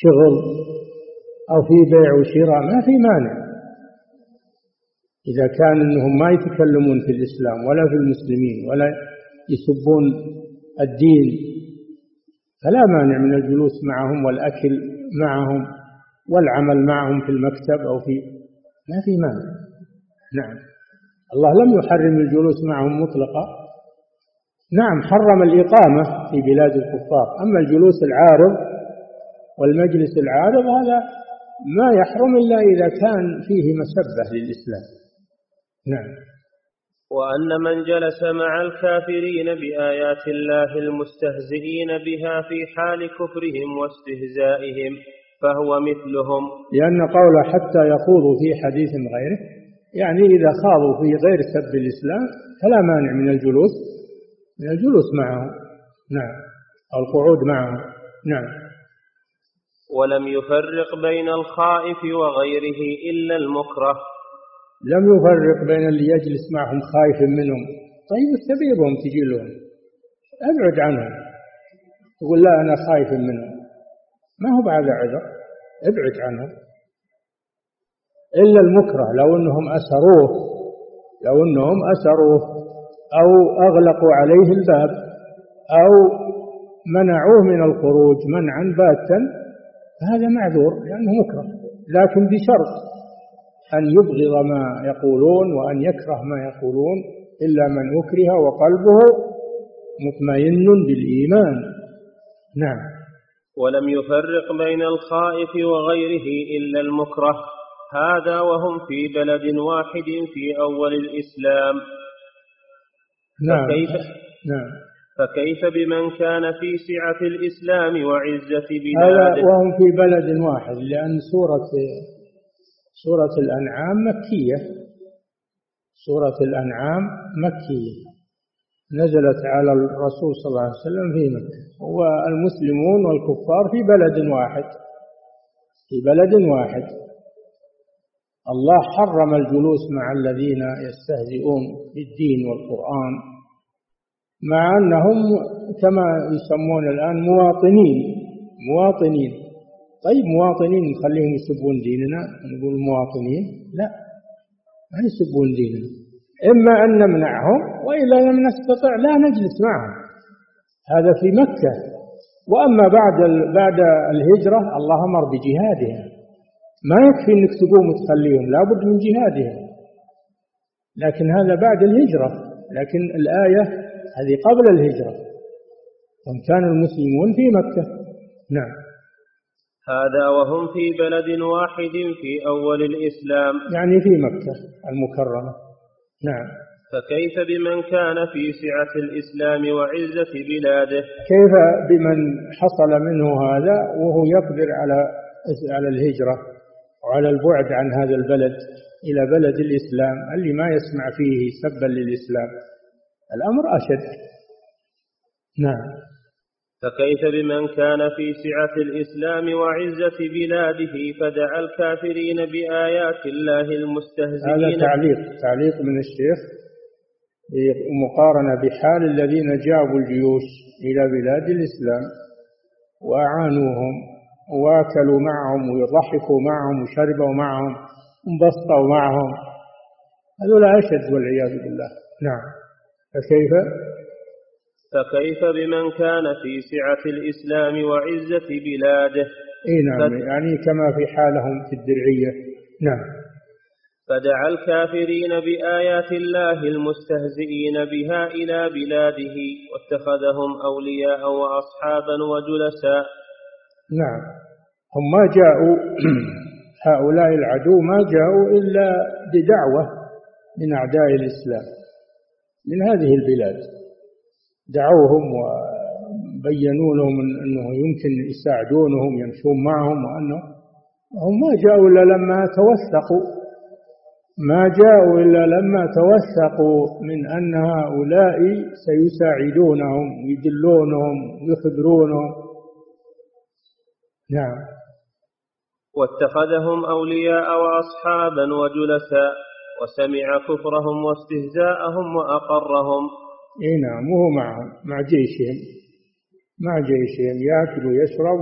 شغل أو في بيع وشراء ما في مانع. إذا كان أنهم ما يتكلمون في الإسلام ولا في المسلمين ولا يسبون الدين فلا مانع من الجلوس معهم والأكل معهم والعمل معهم في المكتب أو في ما في مانع. نعم. الله لم يحرم الجلوس معهم مطلقا. نعم حرم الإقامة في بلاد الكفار. أما الجلوس العارض والمجلس العارض هذا ما يحرم إلا إذا كان فيه مسبة للإسلام. نعم. وأن من جلس مع الكافرين بآيات الله المستهزئين بها في حال كفرهم واستهزائهم فهو مثلهم. لأن قول حتى يخوضوا في حديث غيره يعني إذا خاضوا في غير سب الإسلام فلا مانع من الجلوس من الجلوس معه نعم. أو القعود معه نعم. ولم يفرق بين الخائف وغيره إلا المكره. لم يفرق بين اللي يجلس معهم خايف منهم. طيب استبيبهم تجي لهم. أبعد عنهم. تقول لا أنا خايف منهم. ما هو بعد عذر؟ أبعد عنهم. إلا المكره لو إنهم أسروه لو إنهم أسروه أو أغلقوا عليه الباب أو منعوه من الخروج منعا باتا فهذا معذور لأنه مكره. لكن بشرط أن يبغض ما يقولون وأن يكره ما يقولون إلا من أكره وقلبه مطمئن بالإيمان. نعم. ولم يفرق بين الخائف وغيره إلا المكره. هذا وهم في بلد واحد في أول الإسلام. نعم. فكيف نعم. فكيف بمن كان في سعة الإسلام وعزة بلاده؟ هذا وهم في بلد واحد لأن سورة سورة الأنعام مكية. سورة الأنعام مكية. نزلت على الرسول صلى الله عليه وسلم في مكة. والمسلمون والكفار في بلد واحد. في بلد واحد. الله حرم الجلوس مع الذين يستهزئون بالدين والقرآن مع أنهم كما يسمون الآن مواطنين. مواطنين. طيب مواطنين نخليهم يسبون ديننا؟ نقول مواطنين؟ لا ما يسبون ديننا. إما أن نمنعهم وإذا لم نستطع لا نجلس معهم. هذا في مكة. وأما بعد بعد الهجرة الله أمر بجهادهم ما يكفي أنك تقوم وتخليهم لابد من جهادهم. لكن هذا بعد الهجرة. لكن الآية هذه قبل الهجرة. هم كان المسلمون في مكة. نعم. هذا وهم في بلد واحد في أول الإسلام. يعني في مكة المكرمة. نعم. فكيف بمن كان في سعة الإسلام وعزة بلاده؟ كيف بمن حصل منه هذا وهو يقدر على على الهجرة وعلى البعد عن هذا البلد إلى بلد الإسلام؟ اللي ما يسمع فيه سبا للإسلام. الأمر أشد. نعم. فكيف بمن كان في سعة الإسلام وعزة بلاده فدعا الكافرين بآيات الله المستهزئين؟ هذا تعليق تعليق من الشيخ مقارنة بحال الذين جابوا الجيوش إلى بلاد الإسلام وأعانوهم واكلوا معهم وضحكوا معهم وشربوا معهم وانبسطوا معهم. هذول أشد والعياذ بالله. نعم. فكيف؟ فكيف بمن كان في سعة الإسلام وعزة بلاده؟ إي نعم يعني كما في حالهم في الدرعية. نعم. فدعا الكافرين بآيات الله المستهزئين بها إلى بلاده واتخذهم أولياء وأصحابا وجلساء. نعم. هم ما جاءوا هؤلاء العدو ما جاءوا إلا بدعوة من أعداء الإسلام من هذه البلاد. دعوهم وبينوا لهم أنه يمكن يساعدونهم يمشون معهم وأنه هم ما جاءوا إلا لما توثقوا. ما جاءوا إلا لما توثقوا من أن هؤلاء سيساعدونهم ويدلونهم ويخبرونهم نعم. واتخذهم أولياء وأصحابا وجلساء وسمع كفرهم واستهزاءهم وأقرهم. إي نعم وهو معهم مع جيشهم. مع جيشهم يأكل ويشرب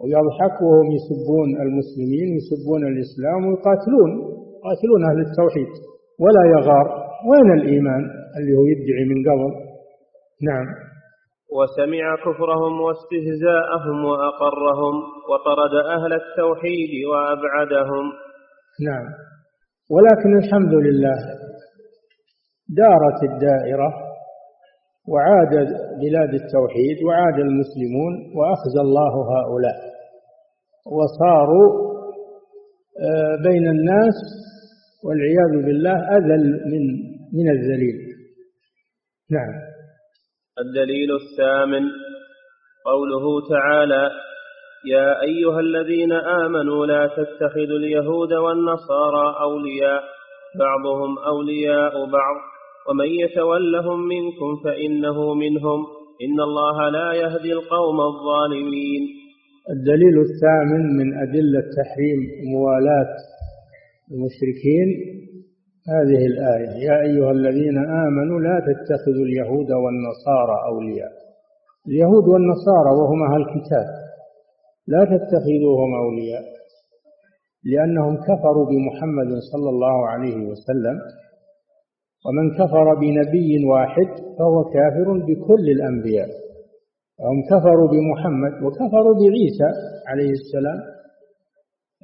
ويضحك وهم يسبون المسلمين ويسبون الإسلام ويقاتلون يقاتلون أهل التوحيد. ولا يغار وين الإيمان اللي هو يدعي من قبل؟ نعم. وسمع كفرهم واستهزاءهم وأقرهم وطرد أهل التوحيد وأبعدهم. نعم. ولكن الحمد لله دارت الدائرة وعاد بلاد التوحيد وعاد المسلمون وأخزى الله هؤلاء وصاروا آه، بين الناس والعياذ بالله أذل من من الذليل. نعم. الدليل الثامن قوله تعالى يا أيها الذين آمنوا لا تتخذوا اليهود والنصارى أولياء بعضهم أولياء بعض. ومن يتولهم منكم فإنه منهم. إن الله لا يهدي القوم الظالمين. الدليل الثامن من أدلة تحريم موالاة المشركين هذه الآية. يا أيها الذين آمنوا لا تتخذوا اليهود والنصارى أولياء. اليهود والنصارى وهم أهل الكتاب. لا تتخذوهم أولياء. لأنهم كفروا بمحمد صلى الله عليه وسلم. ومن كفر بنبي واحد فهو كافر بكل الأنبياء. هم كفروا بمحمد وكفروا بعيسى عليه السلام.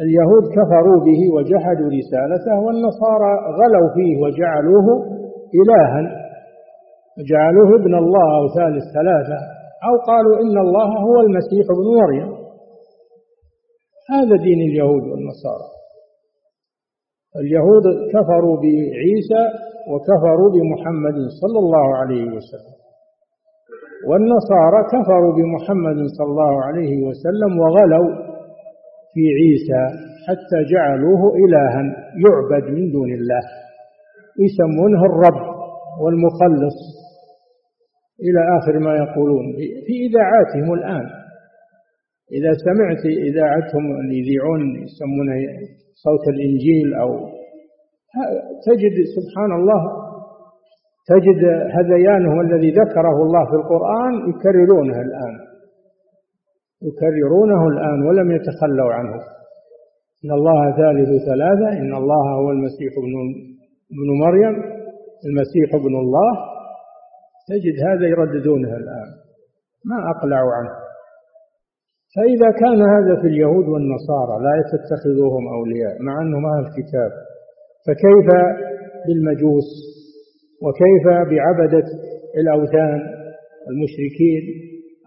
اليهود كفروا به وجحدوا رسالته والنصارى غلوا فيه وجعلوه إلها. جعلوه ابن الله أو ثالث ثلاثة أو قالوا إن الله هو المسيح ابن مريم. هذا دين اليهود والنصارى. اليهود كفروا بعيسى وكفروا بمحمد صلى الله عليه وسلم. والنصارى كفروا بمحمد صلى الله عليه وسلم وغلوا في عيسى حتى جعلوه إلها يعبد من دون الله يسمونه الرب والمخلص إلى آخر ما يقولون في إذاعاتهم الآن. إذا سمعت إذاعتهم اللي يذيعون يسمونه صوت الإنجيل أو تجد سبحان الله تجد هذيانهم الذي ذكره الله في القرآن يكررونه الآن. يكررونه الآن ولم يتخلوا عنه. إن الله ثالث ثلاثة إن الله هو المسيح ابن ابن مريم المسيح ابن الله. تجد هذا يرددونه الآن. ما أقلعوا عنه. فإذا كان هذا في اليهود والنصارى لا تتخذوهم أولياء مع أنهم أهل الكتاب فكيف بالمجوس؟ وكيف بعبدة الأوثان المشركين؟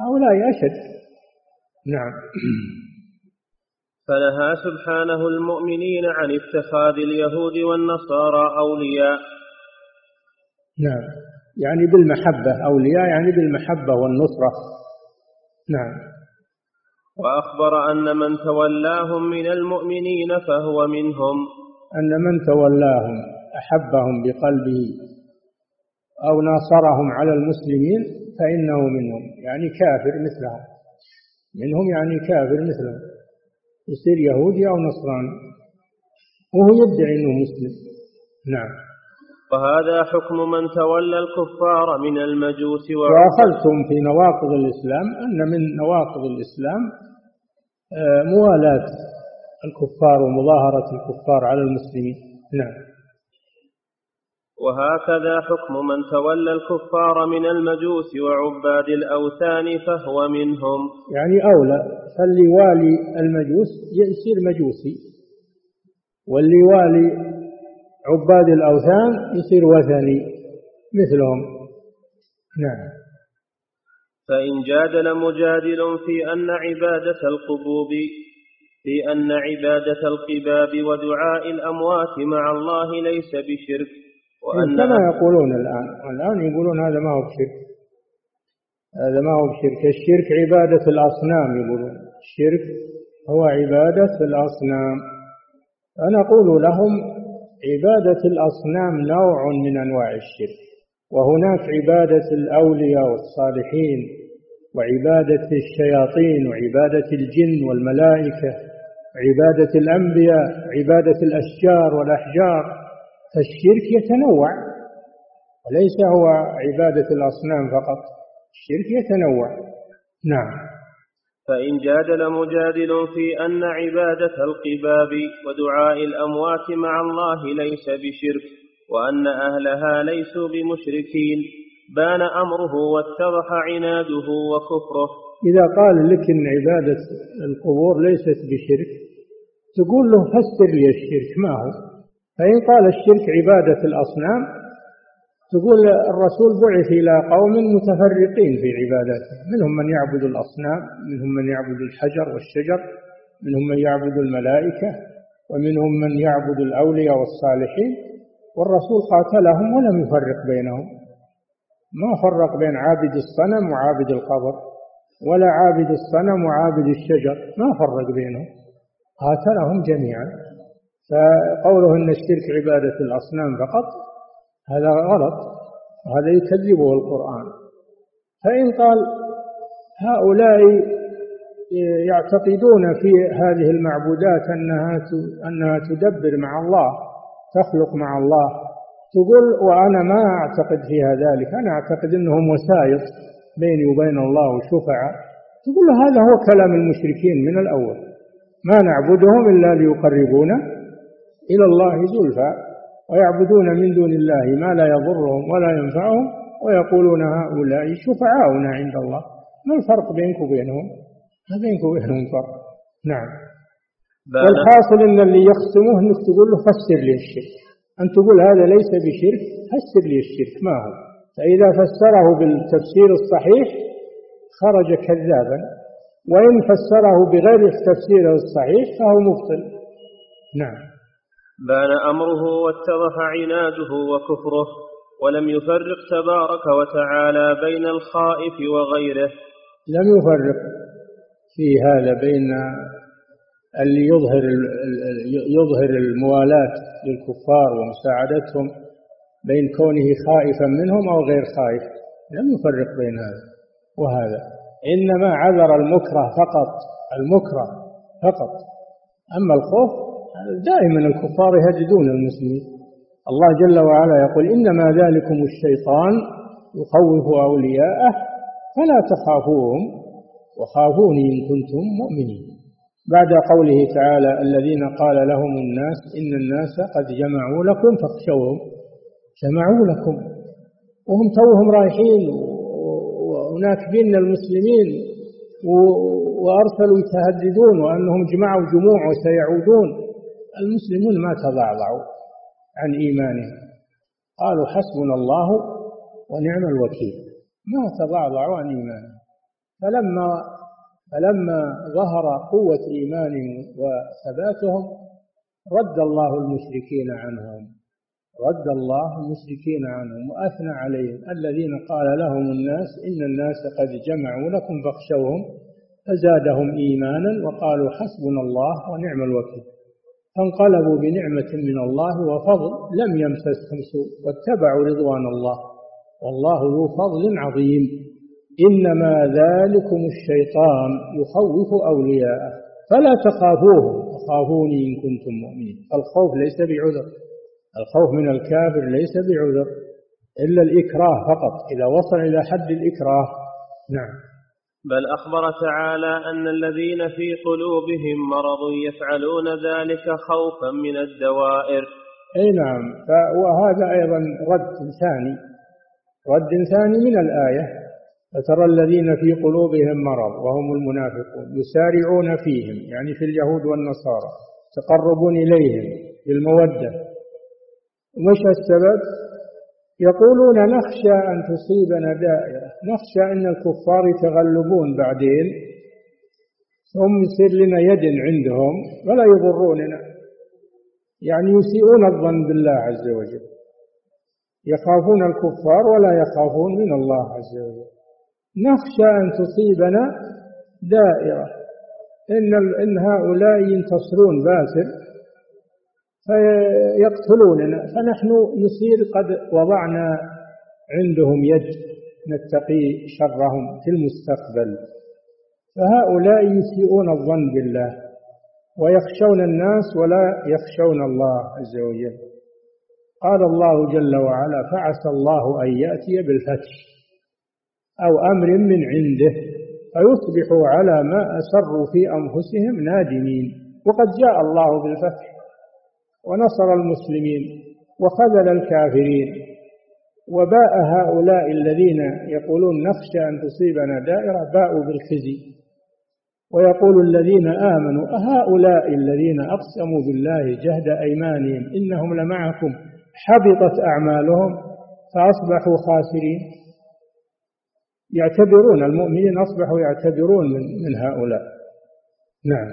هؤلاء أشد. نعم. فنهى سبحانه المؤمنين عن اتخاذ اليهود والنصارى أولياء. نعم. يعني بالمحبة. أولياء يعني بالمحبة والنصرة. نعم. وأخبر أن من تولاهم من المؤمنين فهو منهم. أن من تولاهم أحبهم بقلبه أو ناصرهم على المسلمين فإنه منهم يعني كافر مثلهم. منهم يعني كافر مثلهم. يصير يهودي أو نصراني. وهو يدعي أنه مسلم. نعم. وهذا حكم من تولى الكفار من المجوس وأخذتم في نواقض الإسلام أن من نواقض الإسلام آه، موالاة الكفار ومظاهرة الكفار على المسلمين. نعم. وهكذا حكم من تولى الكفار من المجوس وعباد الأوثان فهو منهم. يعني أولى فاللي يوالي المجوس يصير مجوسي واللي يوالي عباد الأوثان يصير وثني مثلهم. نعم. فإن جادل مجادل في أن عبادة القبوب في أن عبادة القباب ودعاء الأموات مع الله ليس بشرك وأن كما يقولون الآن. الآن يقولون هذا ما هو بشرك. هذا ما هو بشرك. الشرك عبادة الأصنام يقولون. الشرك هو عبادة الأصنام. أنا أقول لهم عبادة الأصنام نوع من أنواع الشرك وهناك عبادة الأولياء والصالحين وعبادة الشياطين وعبادة الجن والملائكة. عبادة الأنبياء عبادة الأشجار والأحجار فالشرك يتنوع وليس هو عبادة الأصنام فقط الشرك يتنوع. نعم. فإن جادل مجادل في أن عبادة القباب ودعاء الأموات مع الله ليس بشرك وأن أهلها ليسوا بمشركين بان أمره واتضح عناده وكفره. إذا قال لك إن عبادة القبور ليست بشرك تقول له فسر لي الشرك ما هو؟ فإن قال الشرك عبادة الأصنام تقول الرسول بعث إلى قوم متفرقين في عباداته منهم من يعبد الأصنام منهم من يعبد الحجر والشجر منهم من يعبد الملائكة ومنهم من يعبد الأولياء والصالحين والرسول قاتلهم ولم يفرق بينهم. ما فرق بين عابد الصنم وعابد القبر ولا عابد الصنم وعابد الشجر ما فرق بينهم. قاتلهم جميعا. فقوله إن الشرك عبادة الأصنام فقط هذا غلط. وهذا يكذبه القرآن. فإن قال هؤلاء يعتقدون في هذه المعبودات أنها أنها تدبر مع الله تخلق مع الله تقول وأنا ما أعتقد فيها ذلك. أنا أعتقد أنهم وسائط بيني وبين الله وشفعاء. تقول له هذا هو كلام المشركين من الأول. ما نعبدهم إلا ليقربونا إلى الله زلفى ويعبدون من دون الله ما لا يضرهم ولا ينفعهم ويقولون هؤلاء شفعاؤنا عند الله. ما الفرق بينك وبينهم؟ ما بينك وبينهم فرق. نعم. والحاصل إن اللي يخصموه إنك تقول له فسر لي الشرك. أن تقول هذا ليس بشرك فسر لي الشرك. ما هو؟ فإذا فسره بالتفسير الصحيح خرج كذابا. وإن فسره بغير التفسير الصحيح فهو مبطل. نعم. بان أمره واتضح عناده وكفره ولم يفرق تبارك وتعالى بين الخائف وغيره. لم يفرق في هذا بين اللي يظهر يظهر الموالاة للكفار ومساعدتهم بين كونه خائفا منهم أو غير خائف. لم يفرق بين هذا وهذا. إنما عذر المكره فقط المكره فقط. أما الخوف دائما الكفار يهددون المسلمين. الله جل وعلا يقول إنما ذلكم الشيطان يخوف أولياءه فلا تخافوهم وخافوني إن كنتم مؤمنين. بعد قوله تعالى الذين قال لهم الناس إن الناس قد جمعوا لكم فاخشوهم جمعوا لكم. وهم توهم رايحين وناكبين المسلمين وأرسلوا يتهددون وأنهم جمعوا جموع وسيعودون. المسلمون ما تضعضعوا عن إيمانهم. قالوا حسبنا الله ونعم الوكيل. ما تضعضعوا عن إيمانهم. فلما فلما ظهر قوة إيمانهم وثباتهم رد الله المشركين عنهم. رد الله المشركين عنهم وأثنى عليهم الذين قال لهم الناس إن الناس قد جمعوا لكم فاخشوهم فزادهم إيمانا وقالوا حسبنا الله ونعم الوكيل. فانقلبوا بنعمة من الله وفضل لم يمسسهم سوء واتبعوا رضوان الله. والله ذو فضل عظيم. إنما ذلكم الشيطان يخوف أولياءه فلا تخافوه خافوني إن كنتم مؤمنين. الخوف ليس بعذر. الخوف من الكافر ليس بعذر إلا الإكراه فقط. إذا وصل إلى حد الإكراه نعم. بل أخبر تعالى أن الذين في قلوبهم مرض يفعلون ذلك خوفا من الدوائر. أي نعم. وهذا أيضا رد ثاني. رد ثاني من الآية فترى الذين في قلوبهم مرض وهم المنافقون يسارعون فيهم. يعني في اليهود والنصارى تقربون إليهم بالمودة. وش السبب؟ يقولون نخشى أن تصيبنا دائرة. نخشى أن الكفار يتغلبون بعدين. ثم يصير لنا يد عندهم ولا يضروننا. يعني يسيئون الظن بالله عز وجل. يخافون الكفار ولا يخافون من الله عز وجل. نخشى أن تصيبنا دائرة. إن إن هؤلاء ينتصرون باسل. فيقتلوننا. فنحن نصير قد وضعنا عندهم يد نتقي شرهم في المستقبل. فهؤلاء يسيئون الظن بالله ويخشون الناس ولا يخشون الله عز وجل. قال الله جل وعلا فعسى الله أن يأتي بالفتح أو أمر من عنده فيصبحوا على ما أسروا في أنفسهم نادمين. وقد جاء الله بالفتح. ونصر المسلمين وخذل الكافرين وباء هؤلاء الذين يقولون نخشى أن تصيبنا دائرة باءوا بالخزي. ويقول الذين آمنوا أهؤلاء الذين أقسموا بالله جهد أيمانهم إنهم لمعكم حبطت أعمالهم فأصبحوا خاسرين. يعتبرون المؤمنين أصبحوا يعتبرون من, من هؤلاء. نعم.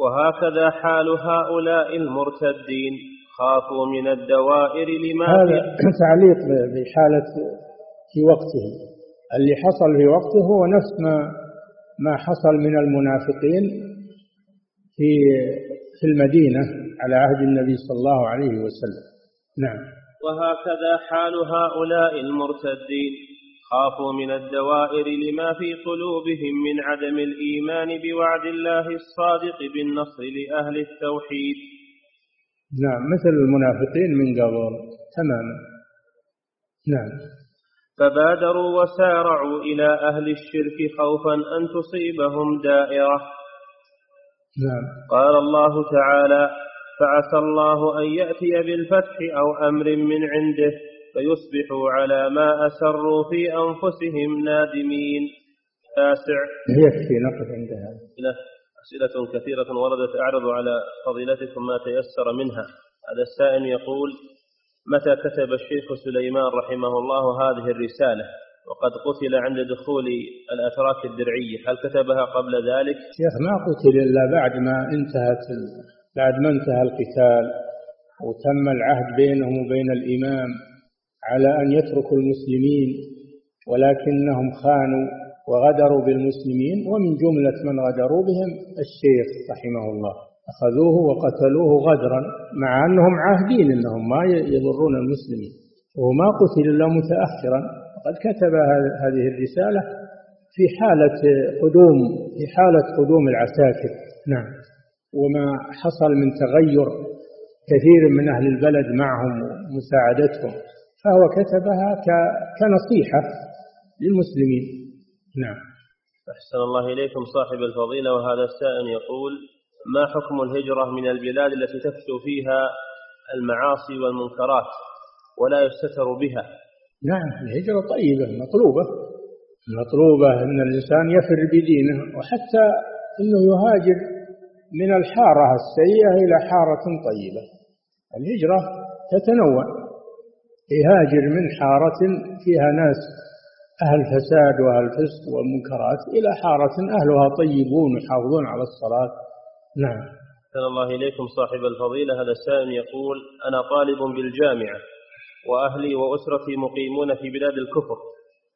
وهكذا حال هؤلاء المرتدين. خافوا من الدوائر لما هذا تعليق بحالة في وقته. اللي حصل في وقته هو نفس ما ما حصل من المنافقين في في المدينة على عهد النبي صلى الله عليه وسلم. نعم. وهكذا حال هؤلاء المرتدين. خافوا من الدوائر لما في قلوبهم من عدم الإيمان بوعد الله الصادق بالنصر لأهل التوحيد. نعم مثل المنافقين من قبل. تماما نعم. فبادروا وسارعوا إلى أهل الشرك خوفا أن تصيبهم دائرة. نعم. قال الله تعالى فعسى الله أن يأتي بالفتح أو أمر من عنده. فيصبحوا على ما أسروا في أنفسهم نادمين. تاسع يكفي نقف عند هذا. أسئلة كثيرة وردت أعرض على فضيلتكم ما تيسر منها. هذا السائل يقول متى كتب الشيخ سليمان رحمه الله هذه الرسالة؟ وقد قتل عند دخول الأتراك الدرعية. هل كتبها قبل ذلك؟ شيخ ما قتل إلا بعد ما انتهت بعد ما انتهى القتال وتم العهد بينهم وبين الإمام. على أن يتركوا المسلمين ولكنهم خانوا وغدروا بالمسلمين ومن جملة من غدروا بهم الشيخ رحمه الله. أخذوه وقتلوه غدرا مع أنهم عاهدين أنهم ما يضرون المسلمين. وهو ما قتل إلا متأخرا. وقد كتب هذه الرسالة في حالة قدوم في حالة قدوم العساكر. نعم. وما حصل من تغير كثير من أهل البلد معهم ومساعدتهم. فهو كتبها كنصيحة للمسلمين. نعم. أحسن الله إليكم صاحب الفضيلة وهذا السائل يقول ما حكم الهجرة من البلاد التي تفشو فيها المعاصي والمنكرات ولا يستتر بها؟ نعم الهجرة طيبة مطلوبة. مطلوبة أن الإنسان يفر بدينه وحتى أنه يهاجر من الحارة السيئة إلى حارة طيبة. الهجرة تتنوع. يهاجر من حارة فيها ناس أهل فساد وأهل فسق والمنكرات إلى حارة أهلها طيبون يحافظون على الصلاة. نعم. أحسن الله إليكم صاحب الفضيلة. هذا السائل يقول أنا طالب بالجامعة وأهلي وأسرتي مقيمون في بلاد الكفر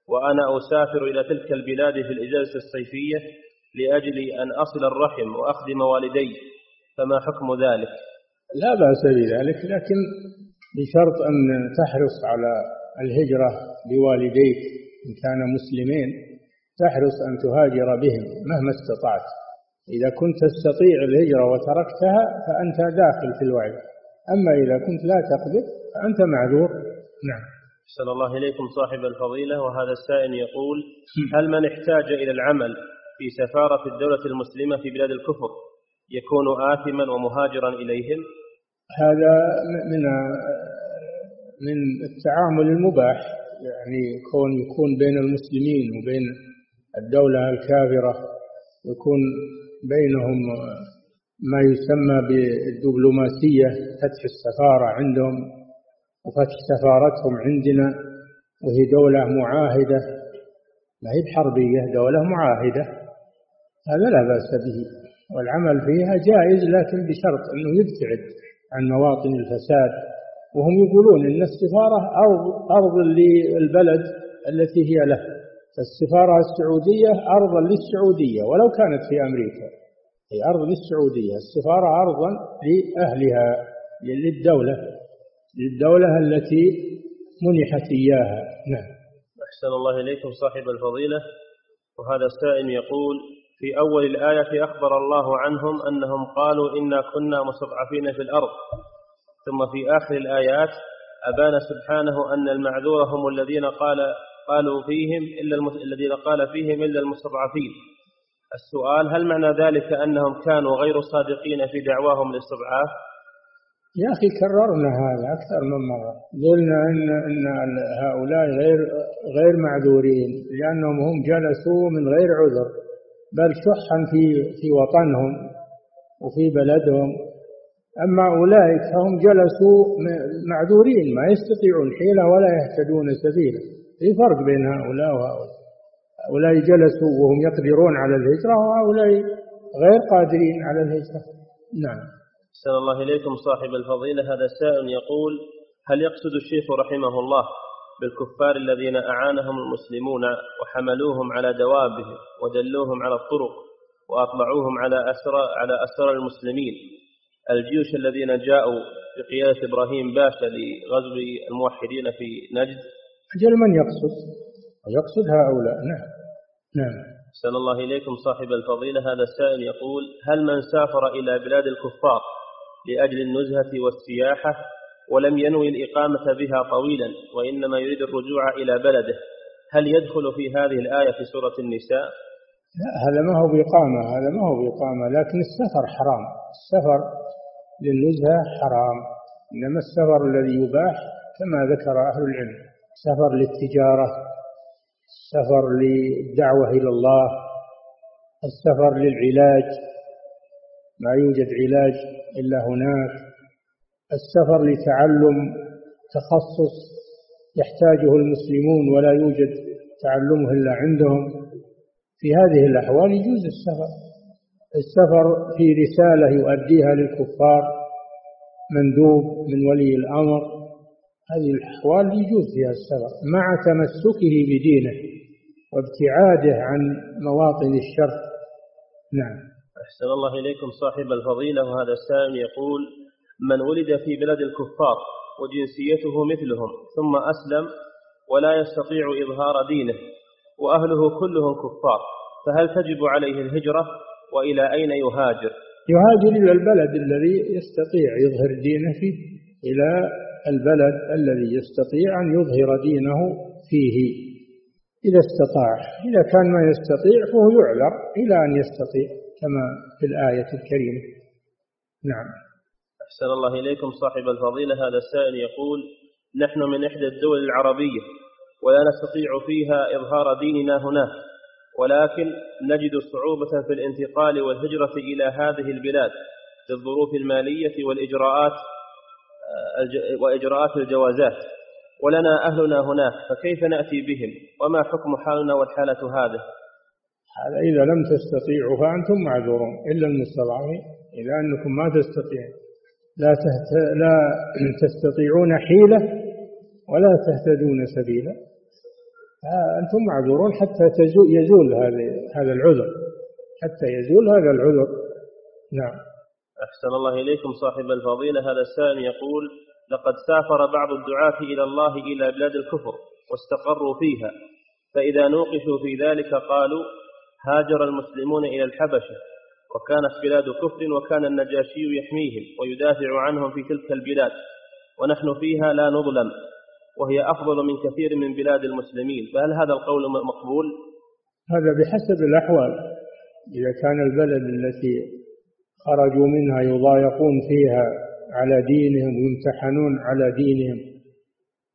وأنا أسافر إلى تلك البلاد في الإجازة الصيفية لأجل أن أصل الرحم وأخدم والدي فما حكم ذلك؟ لا بأس بذلك لكن بشرط أن تحرص على الهجرة بوالديك إن كان مسلمين تحرص أن تهاجر بهم مهما استطعت. إذا كنت تستطيع الهجرة وتركتها فأنت داخل في الوعي. أما إذا كنت لا تقدر فأنت معذور. نعم. أحسن الله إليكم صاحب الفضيلة وهذا السائل يقول هل من احتاج إلى العمل في سفارة الدولة المسلمة في بلاد الكفر يكون آثما ومهاجرا إليهم؟ هذا من من التعامل المباح يعني كون يكون بين المسلمين وبين الدولة الكافرة يكون بينهم ما يسمى بالدبلوماسية فتح السفارة عندهم وفتح سفارتهم عندنا وهي دولة معاهدة. ما هي بحربية دولة معاهدة. هذا لا بأس به والعمل فيها جائز لكن بشرط أنه يبتعد. عن مواطن الفساد وهم يقولون أن السفارة أرض, أرض للبلد التي هي له. السفارة السعودية أرضا للسعودية ولو كانت في أمريكا. هي أرض للسعودية السفارة أرضا لأهلها للدولة للدولة التي منحت إياها. نعم. أحسن الله إليكم صاحب الفضيلة. وهذا السائل يقول في أول الآية أخبر الله عنهم أنهم قالوا إنا كنا مستضعفين في الأرض. ثم في آخر الآيات أبان سبحانه أن المعذور هم الذين قال قالوا فيهم إلا الذين قال فيهم إلا المستضعفين. السؤال هل معنى ذلك أنهم كانوا غير صادقين في دعواهم الاستضعاف يا أخي كررنا هذا أكثر من مرة. قلنا إن, إن هؤلاء غير غير معذورين لأنهم هم جلسوا من غير عذر. بل شحا في في وطنهم وفي بلدهم. أما أولئك فهم جلسوا معذورين ما يستطيعون حيلة ولا يهتدون سبيلا. في فرق بين هؤلاء وهؤلاء. هؤلاء جلسوا وهم يقدرون على الهجرة وهؤلاء غير قادرين على الهجرة. نعم. أحسن الله إليكم صاحب الفضيلة. هذا السائل يقول هل يقصد الشيخ رحمه الله بالكفار الذين أعانهم المسلمون وحملوهم على دوابهم ودلوهم على الطرق وأطلعوهم على أسرى على أسرى المسلمين. الجيوش الذين جاءوا بقيادة إبراهيم باشا لغزو الموحدين في نجد. أجل من يقصد؟ يقصد هؤلاء. نعم. نعم. أحسن الله إليكم صاحب الفضيلة. هذا السائل يقول هل من سافر إلى بلاد الكفار لأجل النزهة والسياحة؟ ولم ينوي الإقامة بها طويلا وإنما يريد الرجوع إلى بلده. هل يدخل في هذه الآية في سورة النساء؟ لا هذا ما هو بإقامة هذا ما هو بإقامة لكن السفر حرام. السفر للنزهة حرام. إنما السفر الذي يباح كما ذكر أهل العلم. سفر للتجارة السفر للدعوة إلى الله السفر للعلاج. ما يوجد علاج إلا هناك. السفر لتعلم تخصص يحتاجه المسلمون ولا يوجد تعلمه إلا عندهم. في هذه الأحوال يجوز السفر. السفر في رسالة يؤديها للكفار مندوب من ولي الأمر. هذه الأحوال يجوز فيها السفر. مع تمسكه بدينه وابتعاده عن مواطن الشر نعم. أحسن الله إليكم صاحب الفضيلة. وهذا السائل يقول من ولد في بلد الكفار وجنسيته مثلهم ثم أسلم ولا يستطيع إظهار دينه وأهله كلهم كفار. فهل تجب عليه الهجرة؟ وإلى أين يهاجر؟ يهاجر إلى البلد الذي يستطيع يظهر دينه فيه إلى البلد الذي يستطيع أن يظهر دينه فيه. إذا استطاع إذا كان ما يستطيع فهو يعذر إلى أن يستطيع كما في الآية الكريمة. نعم. أحسن الله إليكم صاحب الفضيلة. هذا السائل يقول نحن من إحدى الدول العربية ولا نستطيع فيها إظهار ديننا هناك ولكن نجد صعوبة في الانتقال والهجرة إلى هذه البلاد للظروف المالية والإجراءات وإجراءات الجوازات. ولنا أهلنا هناك فكيف نأتي بهم؟ وما حكم حالنا والحالة هذه؟ هذا إذا لم تستطيعوا فأنتم معذورون إلا المستضعفين إلى أنكم ما تستطيعون. لا, تهت... لا تستطيعون حيلة ولا تهتدون سبيلا. أنتم معذورون حتى يزول هذا العذر. حتى يزول هذا العذر. نعم. أحسن الله إليكم صاحب الفضيلة. هذا السائل يقول لقد سافر بعض الدعاة إلى الله إلى بلاد الكفر واستقروا فيها فإذا نوقشوا في ذلك قالوا هاجر المسلمون إلى الحبشة. وكانت بلاد كفر وكان النجاشي يحميهم ويدافع عنهم في تلك البلاد ونحن فيها لا نظلم وهي أفضل من كثير من بلاد المسلمين فهل هذا القول مقبول؟ هذا بحسب الأحوال إذا كان البلد التي خرجوا منها يضايقون فيها على دينهم ويمتحنون على دينهم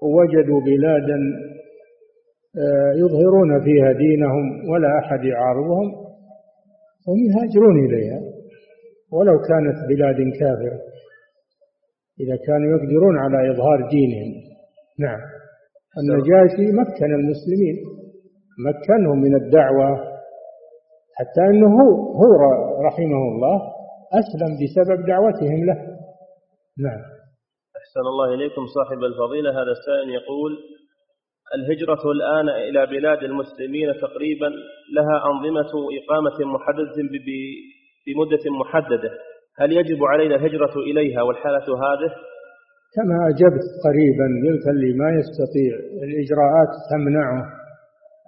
ووجدوا بلادا آه، يظهرون فيها دينهم ولا أحد يعارضهم هم يهاجرون إليها. ولو كانت بلاد كافرة إذا كانوا يقدرون على إظهار دينهم. نعم. النجاشي مكن المسلمين مكنهم من الدعوة حتى أنه هو, هو رحمه الله أسلم بسبب دعوتهم له. نعم. أحسن الله إليكم صاحب الفضيلة. هذا السائل يقول الهجرة الآن إلى بلاد المسلمين تقريبا لها أنظمة إقامة محددة بمدة محددة. هل يجب علينا الهجرة إليها والحالة هذه؟ كما أجبت قريبا قلت اللي ما يستطيع الإجراءات تمنعه.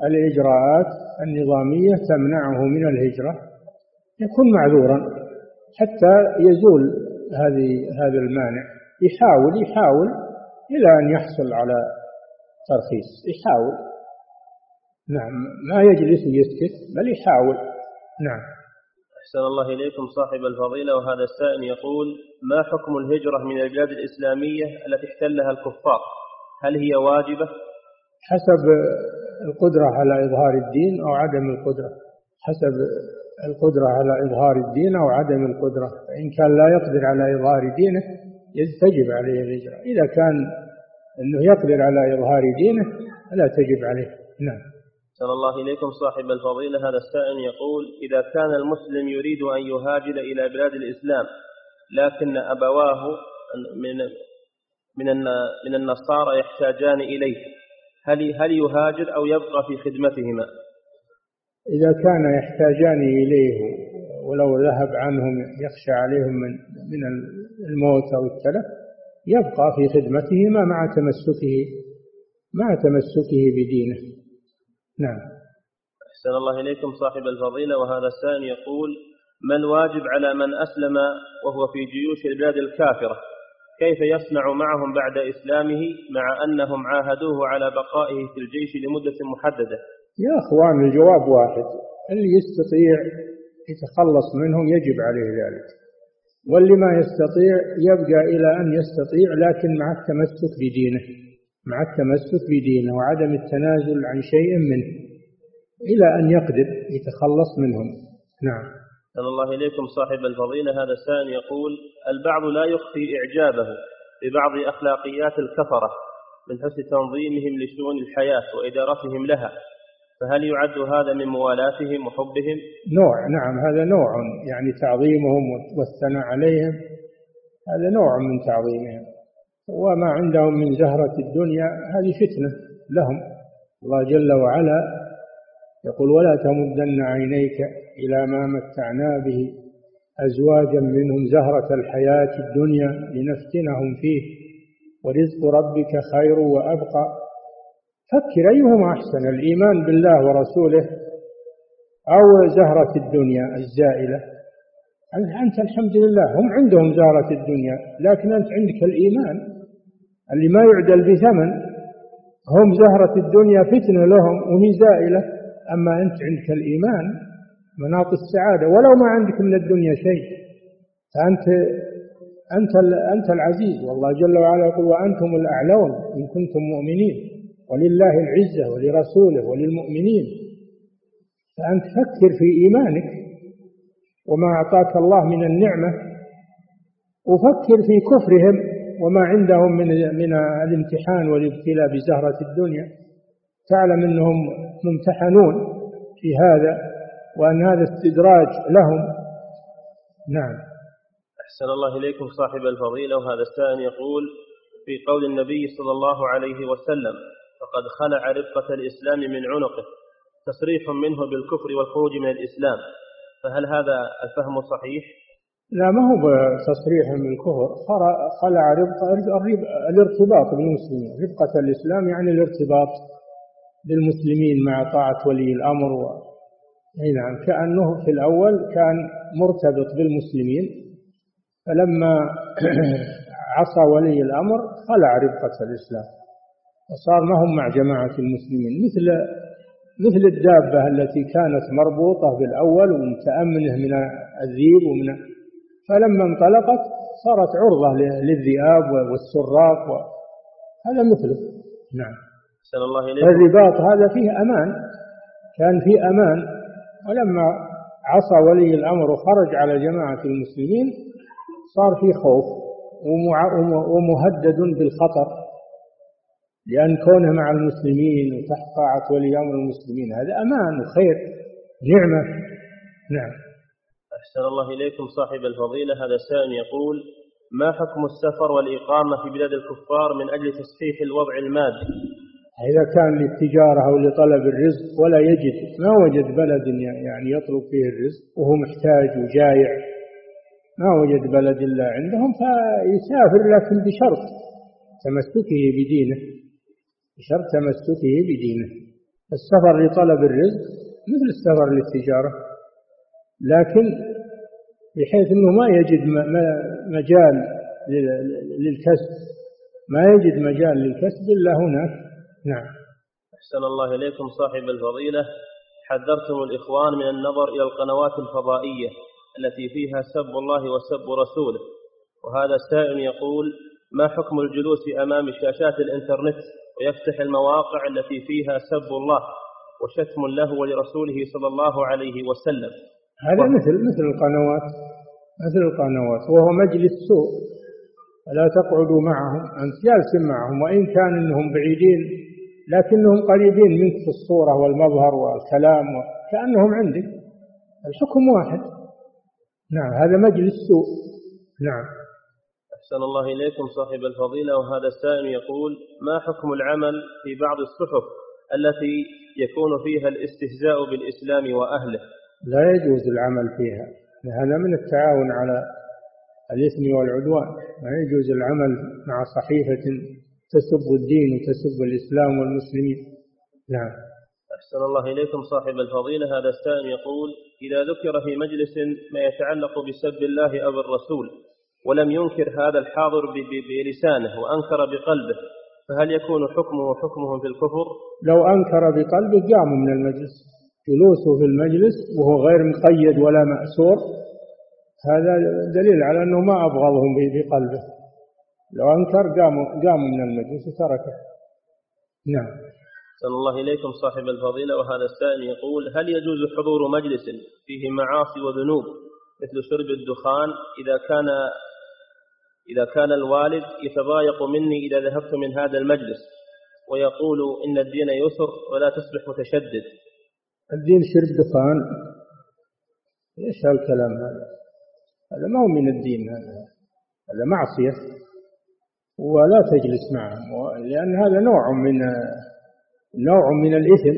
الإجراءات النظامية تمنعه من الهجرة. يكون معذورا. حتى يزول هذه هذا المانع. يحاول يحاول إلى أن يحصل على ترخيص. يحاول. نعم. ما يجلس ويسكت بل يحاول. نعم. أحسن الله إليكم صاحب الفضيلة وهذا السائل يقول ما حكم الهجرة من البلاد الإسلامية التي احتلها الكفار؟ هل هي واجبة؟ حسب القدرة على إظهار الدين أو عدم القدرة. حسب القدرة على إظهار الدين أو عدم القدرة. فإن كان لا يقدر على إظهار دينه تجب عليه الهجرة. إذا كان أنه يقدر على إظهار دينه فلا تجب عليه. نعم. صلى الله إليكم صاحب الفضيلة. هذا السائل يقول إذا كان المسلم يريد أن يهاجر إلى بلاد الإسلام لكن أبواه من من من النصارى يحتاجان إليه هل هل يهاجر أو يبقى في خدمتهما؟ إذا كان يحتاجان إليه ولو ذهب عنهم يخشى عليهم من من الموت أو التلف يبقى في خدمتهما مع تمسكه مع تمسكه بدينه. نعم. أحسن الله إليكم صاحب الفضيلة. وهذا السائل يقول ما الواجب على من أسلم وهو في جيوش البلاد الكافرة كيف يصنع معهم بعد إسلامه مع أنهم عاهدوه على بقائه في الجيش لمدة محددة؟ يا أخوان الجواب واحد. اللي يستطيع يتخلص منهم يجب عليه ذلك. واللي ما يستطيع يبقى إلى أن يستطيع لكن مع التمسك بدينه مع التمسك بدينه وعدم التنازل عن شيء منه إلى أن يقدر يتخلص منهم. نعم. صلى الله إليكم صاحب الفضيلة. هذا السائل يقول البعض لا يخفي إعجابه ببعض أخلاقيات الكفرة من حسن تنظيمهم لشؤون الحياة وإدارتهم لها. فهل يعد هذا من موالاتهم وحبهم؟ نوع نعم هذا نوع يعني تعظيمهم والثناء عليهم هذا نوع من تعظيمهم. وما عندهم من زهرة الدنيا هذه فتنة لهم. الله جل وعلا يقول ولا تمدن عينيك إلى ما متعنا به أزواجا منهم زهرة الحياة الدنيا لنفتنهم فيه. ورزق ربك خير وأبقى. فكر أيهما أحسن الإيمان بالله ورسوله أو زهرة الدنيا الزائلة. أنت الحمد لله هم عندهم زهرة الدنيا لكن أنت عندك الإيمان. اللي ما يعدل بثمن هم زهرة الدنيا فتنة لهم وهي زائلة. أما أنت عندك الإيمان مناط السعادة ولو ما عندك من الدنيا شيء. فأنت أنت أنت العزيز والله جل وعلا يقول وأنتم الأعلون إن كنتم مؤمنين. ولله العزة ولرسوله وللمؤمنين. فأنت فكر في إيمانك وما أعطاك الله من النعمة وفكر في كفرهم وما عندهم من من الامتحان والابتلاء بزهرة الدنيا. تعلم أنهم ممتحنون في هذا وأن هذا استدراج لهم. نعم. أحسن الله إليكم صاحب الفضيلة. وهذا السائل يقول في قول النبي صلى الله عليه وسلم فقد خلع رفقة الإسلام من عنقه تصريح منه بالكفر والخروج من الإسلام. فهل هذا الفهم صحيح؟ لا ما هو تصريح من الكفر خلع ربقة الارتباط بالمسلمين. رفقة الإسلام يعني الارتباط بالمسلمين مع طاعة ولي الأمر و... نعم. كأنه في الأول كان مرتبط بالمسلمين فلما عصى ولي الأمر خلع رفقة الإسلام. وصار ما هم مع جماعة المسلمين. مثل مثل الدابة التي كانت مربوطة بالأول ومتأمنة من الذيب ومن فلما انطلقت صارت عرضة للذئاب والسراق و... هذا مثله نعم. الله إليكم. الرباط هذا فيه أمان. كان فيه أمان. ولما عصى ولي الأمر وخرج على جماعة المسلمين صار في خوف ومهدد بالخطر. لأن كونه مع المسلمين وتحت طاعة ولي أمر المسلمين هذا أمان وخير نعمة. نعم. أحسن الله إليكم صاحب الفضيلة. هذا سائل يقول ما حكم السفر والإقامة في بلاد الكفار من أجل تصحيح الوضع المادي؟ إذا كان للتجارة أو لطلب الرزق ولا يجد ما وجد بلد يعني يطلب فيه الرزق وهو محتاج وجايع. ما وجد بلد إلا عندهم فيسافر لكن بشرط تمسكه بدينه. بشرط تمسكه بدينه. السفر لطلب الرزق مثل السفر للتجارة. لكن بحيث أنه ما يجد مجال للكسب ما يجد مجال للكسب إلا هناك نعم. أحسن الله إليكم صاحب الفضيلة. حذرتم الإخوان من النظر إلى القنوات الفضائية التي فيها سب الله وسب رسوله. وهذا السائل يقول ما حكم الجلوس أمام شاشات الإنترنت؟ ويفتح المواقع التي فيها سب الله وشتم له ولرسوله صلى الله عليه وسلم. هذا مثل مثل القنوات. مثل القنوات. وهو مجلس سوء. فلا تقعدوا معهم. أنت جالس معهم. وإن كان أنهم بعيدين لكنهم قريبين منك في الصورة والمظهر والكلام كأنهم عندك. الحكم واحد. نعم هذا مجلس سوء. نعم. أحسن الله إليكم صاحب الفضيلة وهذا السائل يقول ما حكم العمل في بعض الصحف التي يكون فيها الاستهزاء بالإسلام وأهله؟ لا يجوز العمل فيها هذا من التعاون على الإثم والعدوان. ما يجوز العمل مع صحيفة تسب الدين وتسب الإسلام والمسلمين. نعم. أحسن الله إليكم صاحب الفضيلة هذا السائل يقول إذا ذكر في مجلس ما يتعلق بسب الله أو الرسول ولم ينكر هذا الحاضر بلسانه وأنكر بقلبه فهل يكون حكمه حكمه في الكفر؟ لو أنكر بقلبه قام من المجلس جلوسه في المجلس وهو غير مقيد ولا مأسور هذا دليل على أنه ما أبغضهم بقلبه. لو أنكر قام قام من المجلس وتركه. نعم. صلى الله إليكم صاحب الفضيلة وهذا السائل يقول هل يجوز حضور مجلس فيه معاصي وذنوب مثل شرب الدخان إذا كان إذا كان الوالد يتضايق مني إذا ذهبت من هذا المجلس ويقول إن الدين يسر ولا تصبح متشدد. الدين شرب دخان. إيش هالكلام هذا؟ هذا ما هو من الدين هذا. هذا معصية. ولا تجلس معهم. لأن هذا نوع من نوع من الإثم.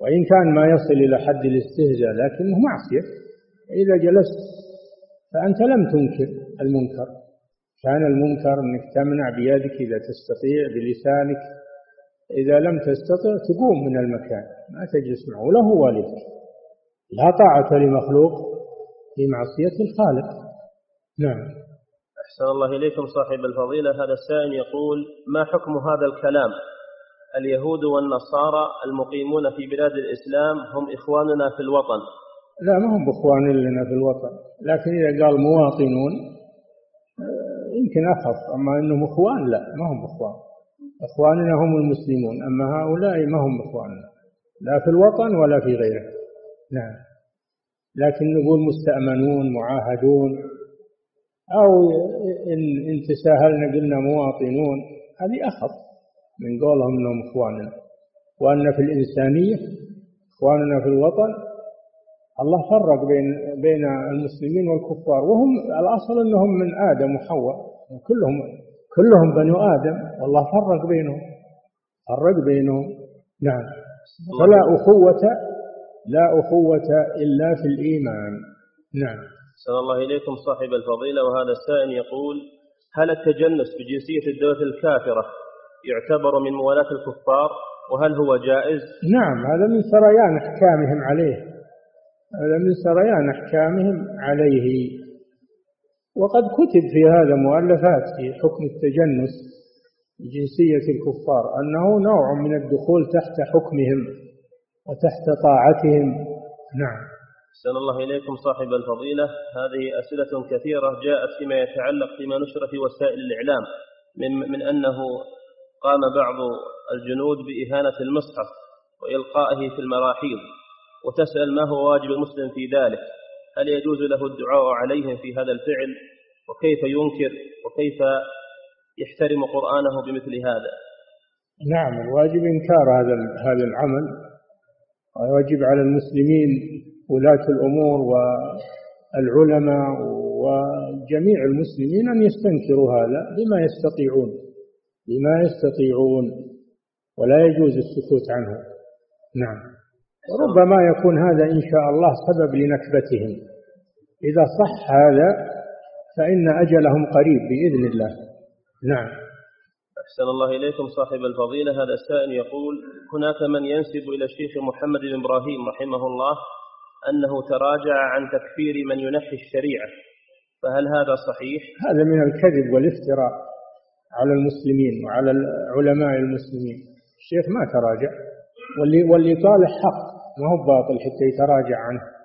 وإن كان ما يصل إلى حد الاستهزاء لكنه معصية. إذا جلست فأنت لم تنكر المنكر. كان المنكر أنك تمنع بيدك إذا تستطيع بلسانك. إذا لم تستطع تقوم من المكان ما تجلس معه وله والدك. لا طاعة لمخلوق في معصية الخالق. نعم. أحسن الله إليكم صاحب الفضيلة. هذا السائل يقول ما حكم هذا الكلام؟ اليهود والنصارى المقيمون في بلاد الإسلام هم إخواننا في الوطن. لا ما هم بإخوان لنا في الوطن لكن إذا قال مواطنون يمكن أخف أما أنهم إخوان لا ما هم إخوان. إخواننا هم المسلمون أما هؤلاء ما هم إخواننا لا في الوطن ولا في غيره. نعم. لكن نقول مستأمنون معاهدون أو إن, إن تساهلنا قلنا مواطنون هذه أخف من قولهم أنهم إخواننا. وأن في الإنسانية إخواننا في الوطن الله فرق بين بين المسلمين والكفار وهم الأصل إنهم من آدم وحواء. كلهم كلهم بنو آدم والله فرق بينهم فرق بينهم. نعم. فلا أخوة لا أخوة إلا في الإيمان. نعم. صلى الله إليكم صاحب الفضيلة. وهذا السائل يقول هل التجنس بجنسية الدولة الكافرة يعتبر من موالاة الكفار؟ وهل هو جائز؟ نعم هذا من سريان أحكامهم عليه. هذا من سريان أحكامهم عليه. وقد كتب في هذا مؤلفات في حكم التجنس جنسية الكفار أنه نوع من الدخول تحت حكمهم وتحت طاعتهم. نعم. أحسن الله إليكم صاحب الفضيلة. هذه أسئلة كثيرة جاءت فيما يتعلق فيما نشر في وسائل الإعلام من, من أنه قام بعض الجنود بإهانة المصحف وإلقائه في المراحيض وتسأل ما هو واجب المسلم في ذلك. هل يجوز له الدعاء عليهم في هذا الفعل؟ وكيف ينكر؟ وكيف يحترم قرآنه بمثل هذا؟ نعم الواجب إنكار هذا هذا العمل. ويجب على المسلمين ولاة الأمور والعلماء وجميع المسلمين أن يستنكروا هذا بما يستطيعون بما يستطيعون ولا يجوز السكوت عنه. نعم. وربما يكون هذا إن شاء الله سبب لنكبتهم. إذا صح هذا فإن أجلهم قريب بإذن الله. نعم. أحسن الله إليكم صاحب الفضيلة. هذا السائل يقول هناك من ينسب إلى الشيخ محمد بن إبراهيم رحمه الله أنه تراجع عن تكفير من ينحي الشريعة فهل هذا صحيح؟ هذا من الكذب والافتراء على المسلمين وعلى علماء المسلمين. الشيخ ما تراجع واللي واللي طالع حق ما هو باطل حتى يتراجع عنه.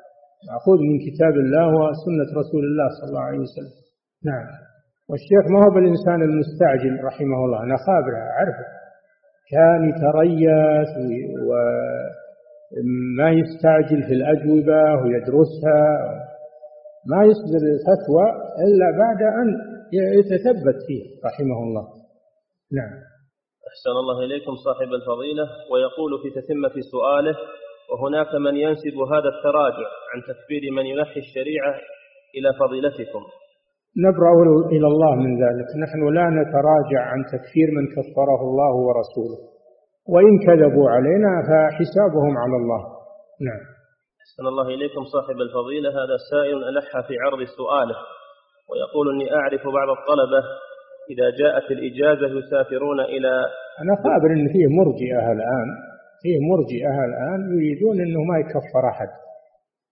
مأخوذ من كتاب الله وسنة رسول الله صلى الله عليه وسلم. نعم. والشيخ ما هو بالإنسان المستعجل رحمه الله؟ أنا خابره أعرفه. كان يتريث وما يستعجل في الأجوبة ويدرسها. ما يصدر الفتوى إلا بعد أن يتثبت فيه رحمه الله. نعم. أحسن الله إليكم صاحب الفضيلة. ويقول في تتمة سؤاله وهناك من ينسب هذا التراجع عن تكفير من ينحي الشريعة إلى فضيلتكم. نبرأ إلى الله من ذلك. نحن لا نتراجع عن تكفير من كفره الله ورسوله. وإن كذبوا علينا فحسابهم على الله. نعم. أحسن الله إليكم صاحب الفضيلة. هذا سائل ألح في عرض سؤاله ويقول أني أعرف بعض الطلبة إذا جاءت الإجازة يسافرون إلى أنا خابر أن فيه مرجئة الآن. فيه مرجئة الآن يريدون أنه ما يكفر أحد.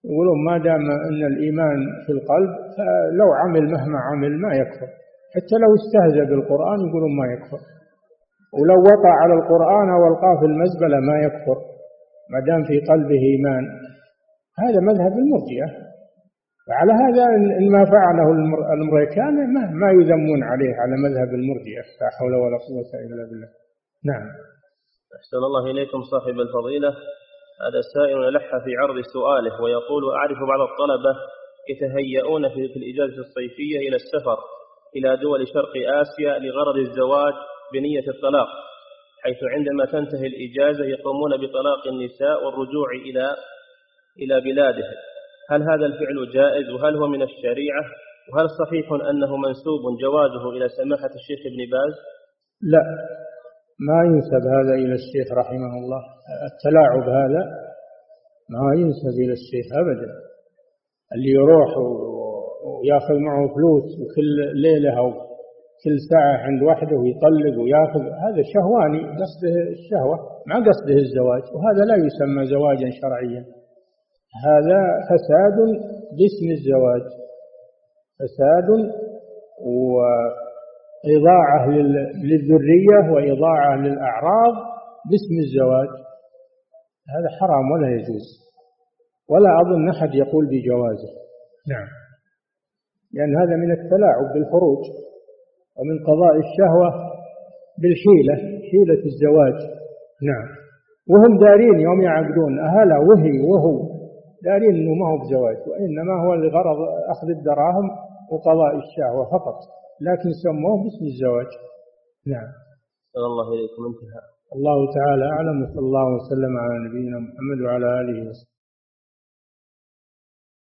يقولون ما دام أن الإيمان في القلب فلو عمل مهما عمل ما يكفر. حتى لو استهزأ بالقرآن يقولون ما يكفر. ولو وقع على القرآن أو ألقاه في المزبلة ما يكفر. ما دام في قلبه إيمان. هذا مذهب المرجئة. وعلى هذا إن ما فعله الأمريكان ما, ما يذمون عليه على مذهب المرجئة. لا حول ولا قوة إلا بالله. نعم. أحسن الله إليكم صاحب الفضيلة. هذا السائل لح في عرض سؤاله ويقول أعرف بعض الطلبة يتهيئون في الإجازة الصيفية إلى السفر إلى دول شرق آسيا لغرض الزواج بنية الطلاق حيث عندما تنتهي الإجازة يقومون بطلاق النساء والرجوع إلى إلى بلادهم. هل هذا الفعل جائز؟ وهل هو من الشريعة؟ وهل صحيح أنه منسوب جوازه إلى سماحة الشيخ ابن باز؟ لا. ما ينسب هذا إلى الشيخ رحمه الله. التلاعب هذا ما ينسب إلى الشيخ أبدا. اللي يروح ويأخذ معه فلوس وكل ليلة أو كل ساعة عند وحده ويطلق ويأخذ هذا شهواني قصده الشهوة ما قصده الزواج وهذا لا يسمى زواجا شرعيا. هذا فساد باسم الزواج. فساد وإضاعة للذرية وإضاعة للأعراض باسم الزواج. هذا حرام ولا يجوز. ولا أظن أحد يقول بجوازه. نعم. لأن هذا من التلاعب بالفروج ومن قضاء الشهوة بالحيلة حيلة الزواج. نعم. وهم دارين يوم يعقدون. أهلا وهي وهو. دارين إنه ما هو بزواج وإنما هو لغرض أخذ الدراهم وقضاء الشهوة فقط. لكن سموه باسم الزواج. نعم. الله اليكم انتهى. الله تعالى أعلم وصلى الله وسلم على نبينا محمد وعلى آله وصحبه.